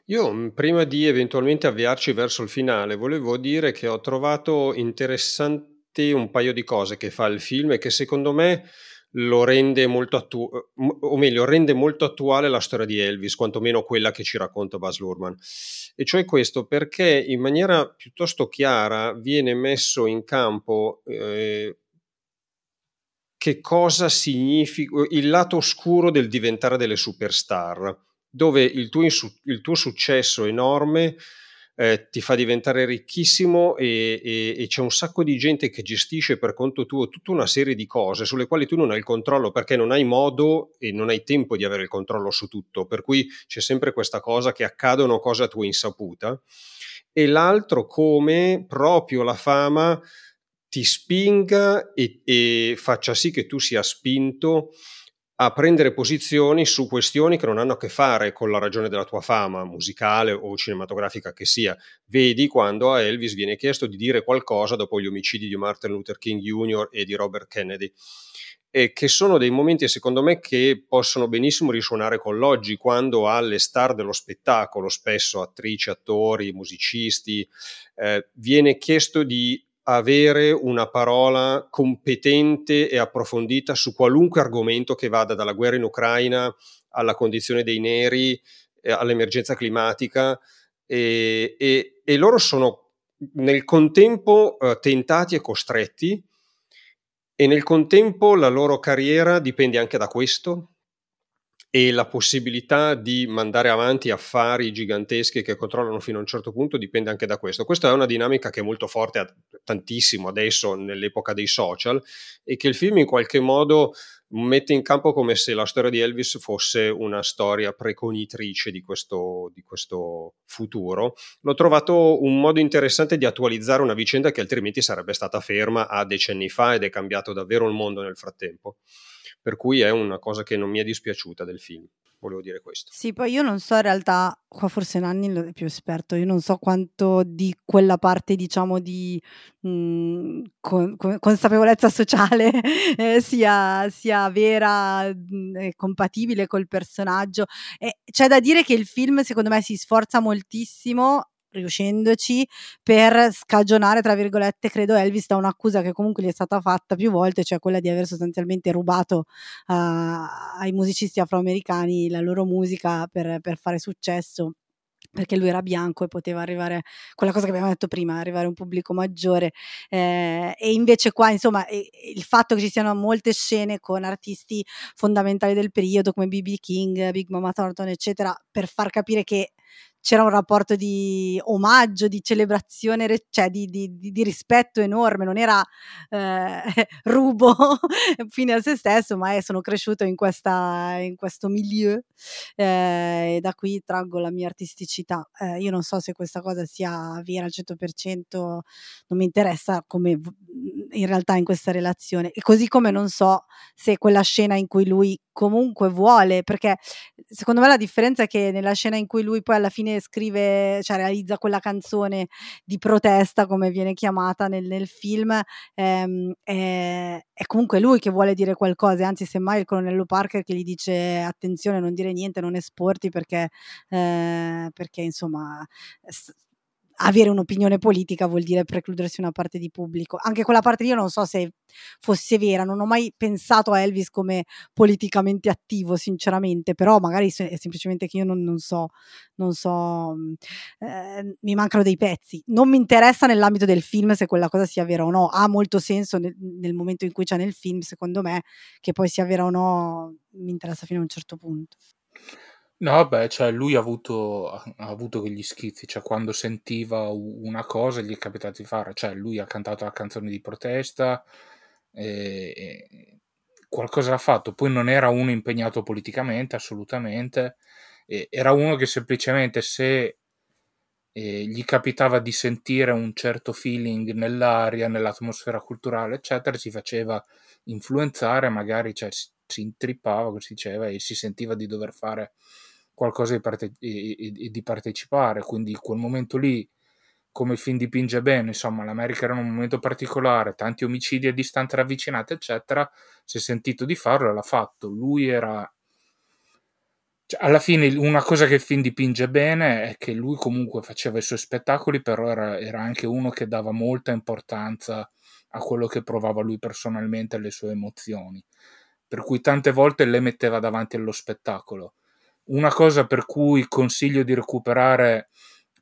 Io mm, prima di eventualmente avviarci verso il finale, volevo dire che ho trovato interessanti un paio di cose che fa il film e che secondo me lo rende molto attuale, o meglio, rende molto attuale la storia di Elvis, quantomeno quella che ci racconta Baz Luhrmann. E cioè questo perché in maniera piuttosto chiara viene messo in campo eh, che cosa significa il lato oscuro del diventare delle superstar, dove il tuo, il tuo successo enorme eh, ti fa diventare ricchissimo e, e, e, c'è un sacco di gente che gestisce per conto tuo tutta una serie di cose sulle quali tu non hai il controllo perché non hai modo e non hai tempo di avere il controllo su tutto, per cui c'è sempre questa cosa che accadono cose a tua insaputa. E l'altro come proprio la fama ti spinga e, e faccia sì che tu sia spinto a prendere posizioni su questioni che non hanno a che fare con la ragione della tua fama musicale o cinematografica che sia. Vedi quando a Elvis viene chiesto di dire qualcosa dopo gli omicidi di Martin Luther King Jr. e di Robert Kennedy, e che sono dei momenti secondo me che possono benissimo risuonare con l'oggi, quando alle star dello spettacolo, spesso attrici, attori, musicisti, eh, viene chiesto di avere una parola competente e approfondita su qualunque argomento che vada dalla guerra in Ucraina alla condizione dei neri, eh, all'emergenza climatica e, e, e, loro sono nel contempo eh, tentati e costretti e nel contempo la loro carriera dipende anche da questo e la possibilità di mandare avanti affari giganteschi che controllano fino a un certo punto dipende anche da questo. Questa è una dinamica che è molto forte tantissimo adesso nell'epoca dei social e che il film in qualche modo mette in campo come se la storia di Elvis fosse una storia precognitrice di questo, di questo futuro. L'ho trovato un modo interessante di attualizzare una vicenda che altrimenti sarebbe stata ferma a decenni fa ed è cambiato davvero il mondo nel frattempo per cui è una cosa che non mi è dispiaciuta del film. Volevo dire questo. Sì, poi io non so in realtà, qua forse Nanni è più esperto, io non so quanto di quella parte diciamo di mh, mhmm, con, con, consapevolezza sociale eh, sia, sia, vera e compatibile col personaggio. E c'è da dire che il film secondo me si sforza moltissimo riuscendoci per scagionare, tra virgolette, credo Elvis da un'accusa che comunque gli è stata fatta più volte, cioè quella di aver sostanzialmente rubato uh, ai musicisti afroamericani la loro musica per, per fare successo perché lui era bianco e poteva arrivare, quella cosa che abbiamo detto prima, arrivare a un pubblico maggiore. Eh, e invece qua, insomma, il fatto che ci siano molte scene con artisti fondamentali del periodo come B.B. King, Big Mama Thornton, eccetera, per far capire che c'era un rapporto di omaggio, di celebrazione, cioè di, di, di, rispetto enorme, non era eh, rubo fine a se stesso, ma è, sono cresciuto in, questa, in questo milieu eh, e da qui traggo la mia artisticità. Eh, io non so se questa cosa sia vera al 100%, non mi interessa come in realtà in questa relazione e così come non so se quella scena in cui lui comunque vuole, perché secondo me la differenza è che nella scena in cui lui poi alla fine scrive, cioè realizza quella canzone di protesta, come viene chiamata nel, nel film, ehm, è, è, comunque lui che vuole dire qualcosa, anzi semmai il colonnello Parker che gli dice attenzione, non dire niente, non esporti perché, eh, perché insomma avere un'opinione politica vuol dire precludersi una parte di pubblico. Anche quella parte io non so se fosse vera, non ho mai pensato a Elvis come politicamente attivo, sinceramente, però magari è semplicemente che io non, non so, non so eh, mi mancano dei pezzi. Non mi interessa nell'ambito del film se quella cosa sia vera o no, ha molto senso nel, nel momento in cui c'è nel film, secondo me, che poi sia vera o no, mi interessa fino a un certo punto. No, beh, cioè lui ha avuto, ha avuto quegli schizzi, cioè quando sentiva una cosa gli è capitato di fare, cioè lui ha cantato la canzone di protesta, e, e qualcosa l'ha fatto. Poi non era uno impegnato politicamente, assolutamente. E era uno che semplicemente se eh, gli capitava di sentire un certo feeling nell'aria, nell'atmosfera culturale, eccetera, si faceva influenzare, magari cioè, si, si intrippava, come si diceva, e si sentiva di dover fare qualcosa di, parte- e, e, di partecipare. Quindi in quel momento lì come il film dipinge bene, insomma, l'America era un momento particolare, tanti omicidi a distanze ravvicinate, eccetera, si è sentito di farlo e l'ha fatto. Lui era... Cioè, alla fine una cosa che il film dipinge bene è che lui comunque faceva i suoi spettacoli, però era, era anche uno che dava molta importanza a quello che provava lui personalmente, alle sue emozioni. Per cui tante volte le metteva davanti allo spettacolo. Una cosa per cui consiglio di recuperare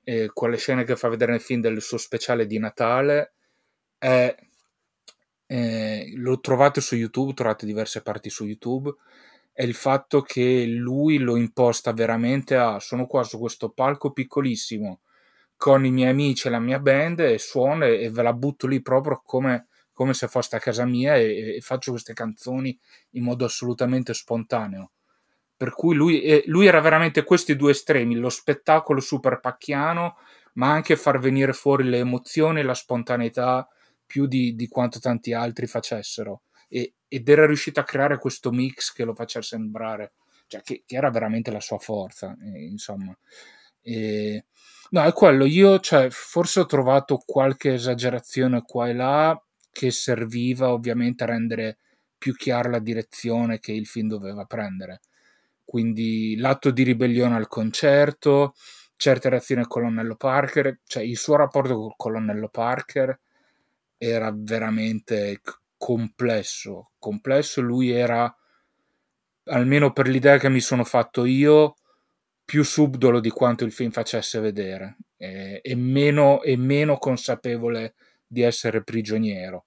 eh, quelle scene che fa vedere nel film del suo speciale di Natale è, eh, lo trovate su YouTube, trovate diverse parti su YouTube è il fatto che lui lo imposta veramente a sono qua su questo palco piccolissimo con i miei amici e la mia band e suono e, ve la butto lì proprio come, come se fosse a casa mia e, e, faccio queste canzoni in modo assolutamente spontaneo per cui lui, eh, lui, era veramente questi due estremi, lo spettacolo super pacchiano, ma anche far venire fuori le emozioni e la spontaneità più di, di quanto tanti altri facessero. E, ed era riuscito a creare questo mix che lo faceva sembrare, cioè che, che era veramente la sua forza, eh, insomma. E, no, è quello, io cioè, forse ho trovato qualche esagerazione qua e là che serviva ovviamente a rendere più chiara la direzione che il film doveva prendere quindi l'atto di ribellione al concerto, certe reazioni al colonnello Parker, cioè il suo rapporto con il colonnello Parker era veramente complesso, complesso, lui era, almeno per l'idea che mi sono fatto io, più subdolo di quanto il film facesse vedere e, e, meno, e meno consapevole di essere prigioniero.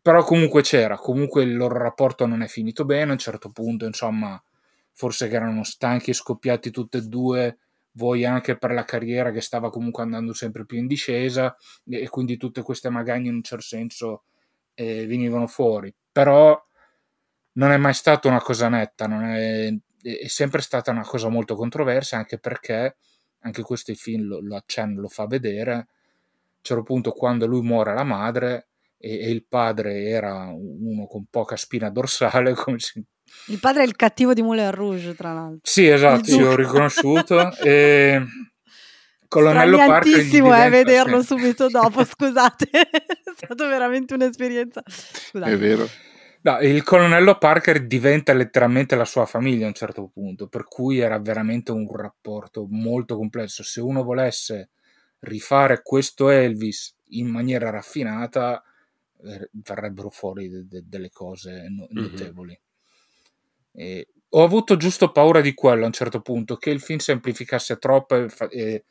Però comunque c'era, comunque il loro rapporto non è finito bene, a un certo punto, insomma, forse che erano stanchi e scoppiati tutti e due, voi anche per la carriera che stava comunque andando sempre più in discesa e quindi tutte queste magagne in un certo senso eh, venivano fuori. Però non è mai stata una cosa netta, è, è, sempre stata una cosa molto controversa anche perché, anche questo il film lo, lo accenna, lo fa vedere, a un punto quando lui muore la madre e, e il padre era uno con poca spina dorsale, come si il padre è il cattivo di Moulin Rouge, tra l'altro. Sì, esatto, io ho riconosciuto. e... Colonnello Parker diventa... eh, vederlo sì. subito dopo, scusate. è stata veramente un'esperienza. Scusate. È vero. No, il colonnello Parker diventa letteralmente la sua famiglia a un certo punto, per cui era veramente un rapporto molto complesso. Se uno volesse rifare questo Elvis in maniera raffinata, eh, verrebbero fuori de- de- delle cose no- mm-hmm. E ho avuto giusto paura di quello a un certo punto, che il film semplificasse troppo e, e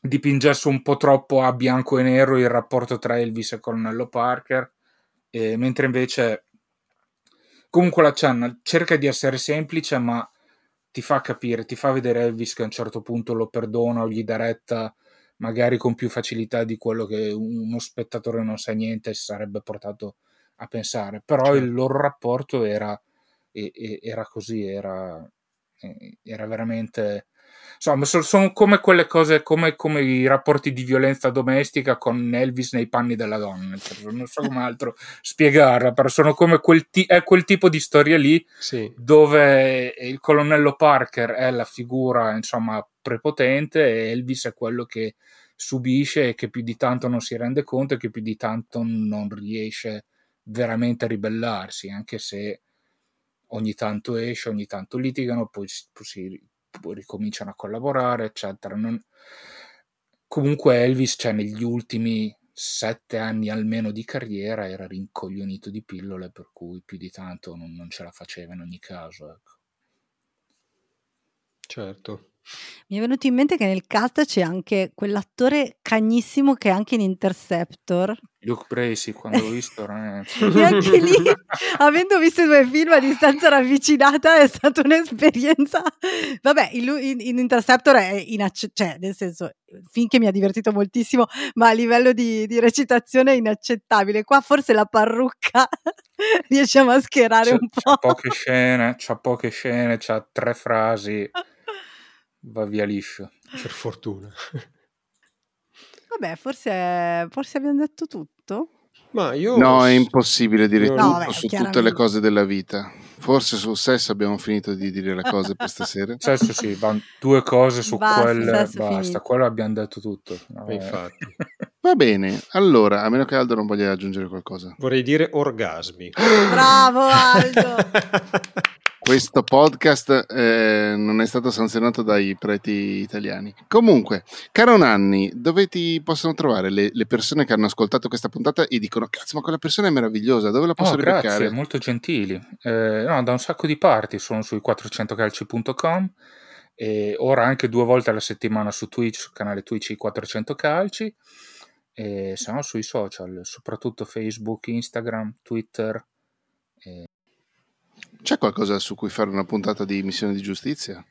dipingesse un po' troppo a bianco e nero il rapporto tra Elvis e Colonnello Parker, e, mentre invece comunque la Channel cerca di essere semplice, ma ti fa capire, ti fa vedere Elvis che a un certo punto lo perdona o gli dà retta magari con più facilità di quello che uno spettatore non sa niente si sarebbe portato a pensare, però certo. il loro rapporto era e, e era così, era, era veramente... Insomma, sono, come quelle cose, come, come, i rapporti di violenza domestica con Elvis nei panni della donna. Non so come altro spiegarla, però sono come quel, ti, è quel tipo di storia lì sì. dove il colonnello Parker è la figura, insomma, prepotente e Elvis è quello che subisce e che più di tanto non si rende conto e che più di tanto non riesce veramente a ribellarsi, anche se ogni tanto esce, ogni tanto litigano, poi, si, poi ricominciano a collaborare, eccetera. Non... Comunque Elvis, cioè, negli ultimi sette anni almeno di carriera, era rincoglionito di pillole, per cui più di tanto non, non ce la faceva in ogni caso. Ecco. Certo. Mi è venuto in mente che nel cast c'è anche quell'attore cagnissimo che è anche in Interceptor. Luke Bracey, quando l'ho visto, e anche lì, avendo visto i due film a distanza ravvicinata, è stata un'esperienza. Vabbè, in, in, in Interceptor è inaccettabile, cioè, nel senso, film che mi ha divertito moltissimo, ma a livello di, di recitazione è inaccettabile. Qua forse la parrucca riesce a mascherare c'ha, un po'. c'ha poche scene, c'ha poche scene, c'ha tre frasi, va via liscio. Per fortuna. Vabbè, forse, forse abbiamo detto tutto. Ma io... No, è impossibile dire No, tutto vabbè, su tutte le cose della vita. Forse sul sesso abbiamo finito di dire le cose per stasera. Sesso sì, van due cose su Basta, sesso basta, quello abbiamo detto tutto. No, eh. infatti. Va bene, allora, a meno che Aldo non voglia aggiungere qualcosa. Vorrei dire orgasmi. Bravo Aldo! Questo podcast eh, non è stato sanzionato dai preti italiani. Comunque, caro Nanni, dove ti possono trovare le, le persone che hanno ascoltato questa puntata e dicono: Cazzo, ma quella persona è meravigliosa, dove la posso Oh, grazie, molto gentili. Eh, no, da un sacco di parti, sono sui 400calci.com e ora anche due volte alla settimana su Twitch, sul canale Twitch i 400 calci e siamo sui social, soprattutto Facebook, Instagram, Twitter. C'è qualcosa su cui fare una puntata di missione di giustizia?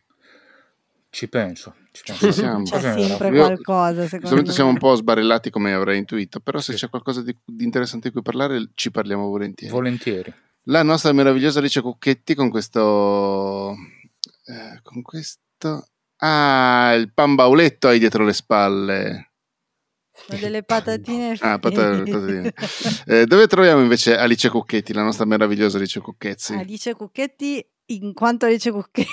Ci penso. Ci penso. Ci siamo. C'è sempre Io- qualcosa, secondo me. siamo un po' sbarellati come avrei intuito, però se Sì. c'è qualcosa di, di interessante di cui parlare ci parliamo volentieri. Volentieri. La nostra meravigliosa Alice Cucchetti con questo... eh, con questo... Ah, il pan bauletto hai dietro le spalle. Ho delle patatine Ah, pat- fritte. patatine. Eh, dove troviamo invece Alice Cucchetti, la nostra meravigliosa Alice Cucchetti? Alice Cucchetti, in quanto Alice Cucchetti,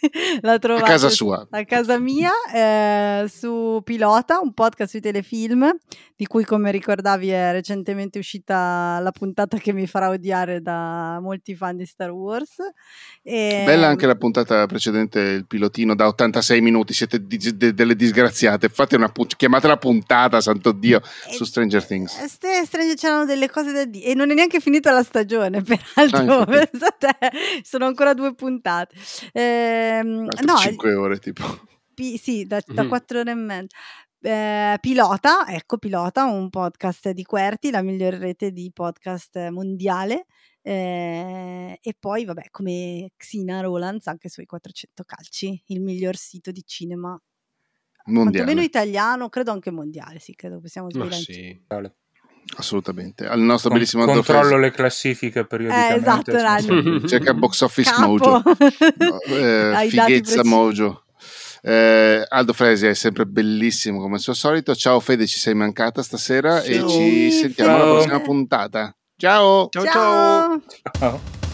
la trovate casa su- sua. a casa mia eh, su Pilota, un podcast sui telefilm, di cui come ricordavi è recentemente uscita la puntata che mi farà odiare da molti fan di Star Wars. E- Bella anche la puntata precedente, il pilotino da 86 minuti, siete di- de- delle disgraziate, fate una pu- chiamatela puntata, santo Dio, e- su Stranger Things. Eh, Ste Stranger c'erano delle cose da dire e non è neanche finita la stagione, peraltro, Ah, pensate, sono ancora due puntate. Ehm, no, 5 ore tipo. Pi- sì, da, da Mhm. quattro ore e mezza. Eh, Pilota, ecco Pilota, un podcast di Querti, la migliore rete di podcast mondiale. Eh, e poi, vabbè, come Xina Rolands, anche sui 400 calci, il miglior sito di cinema, quantomeno Mondiale, italiano, credo anche mondiale, sì, credo possiamo Ma sbilanciare. sì. Assolutamente. Al nostro Con- bellissimo Aldo controllo Fresi. le classifiche periodicamente. Eh, esatto, sì. Cerca Box Office Capo. Mojo. No, eh, fighezza. Mojo. Eh, Aldo Fresi è sempre bellissimo come al suo solito. Ciao Fede, ci sei mancata stasera e Ciao. ci sentiamo alla Ciao. prossima puntata. Ciao! Ciao ciao. Ciao.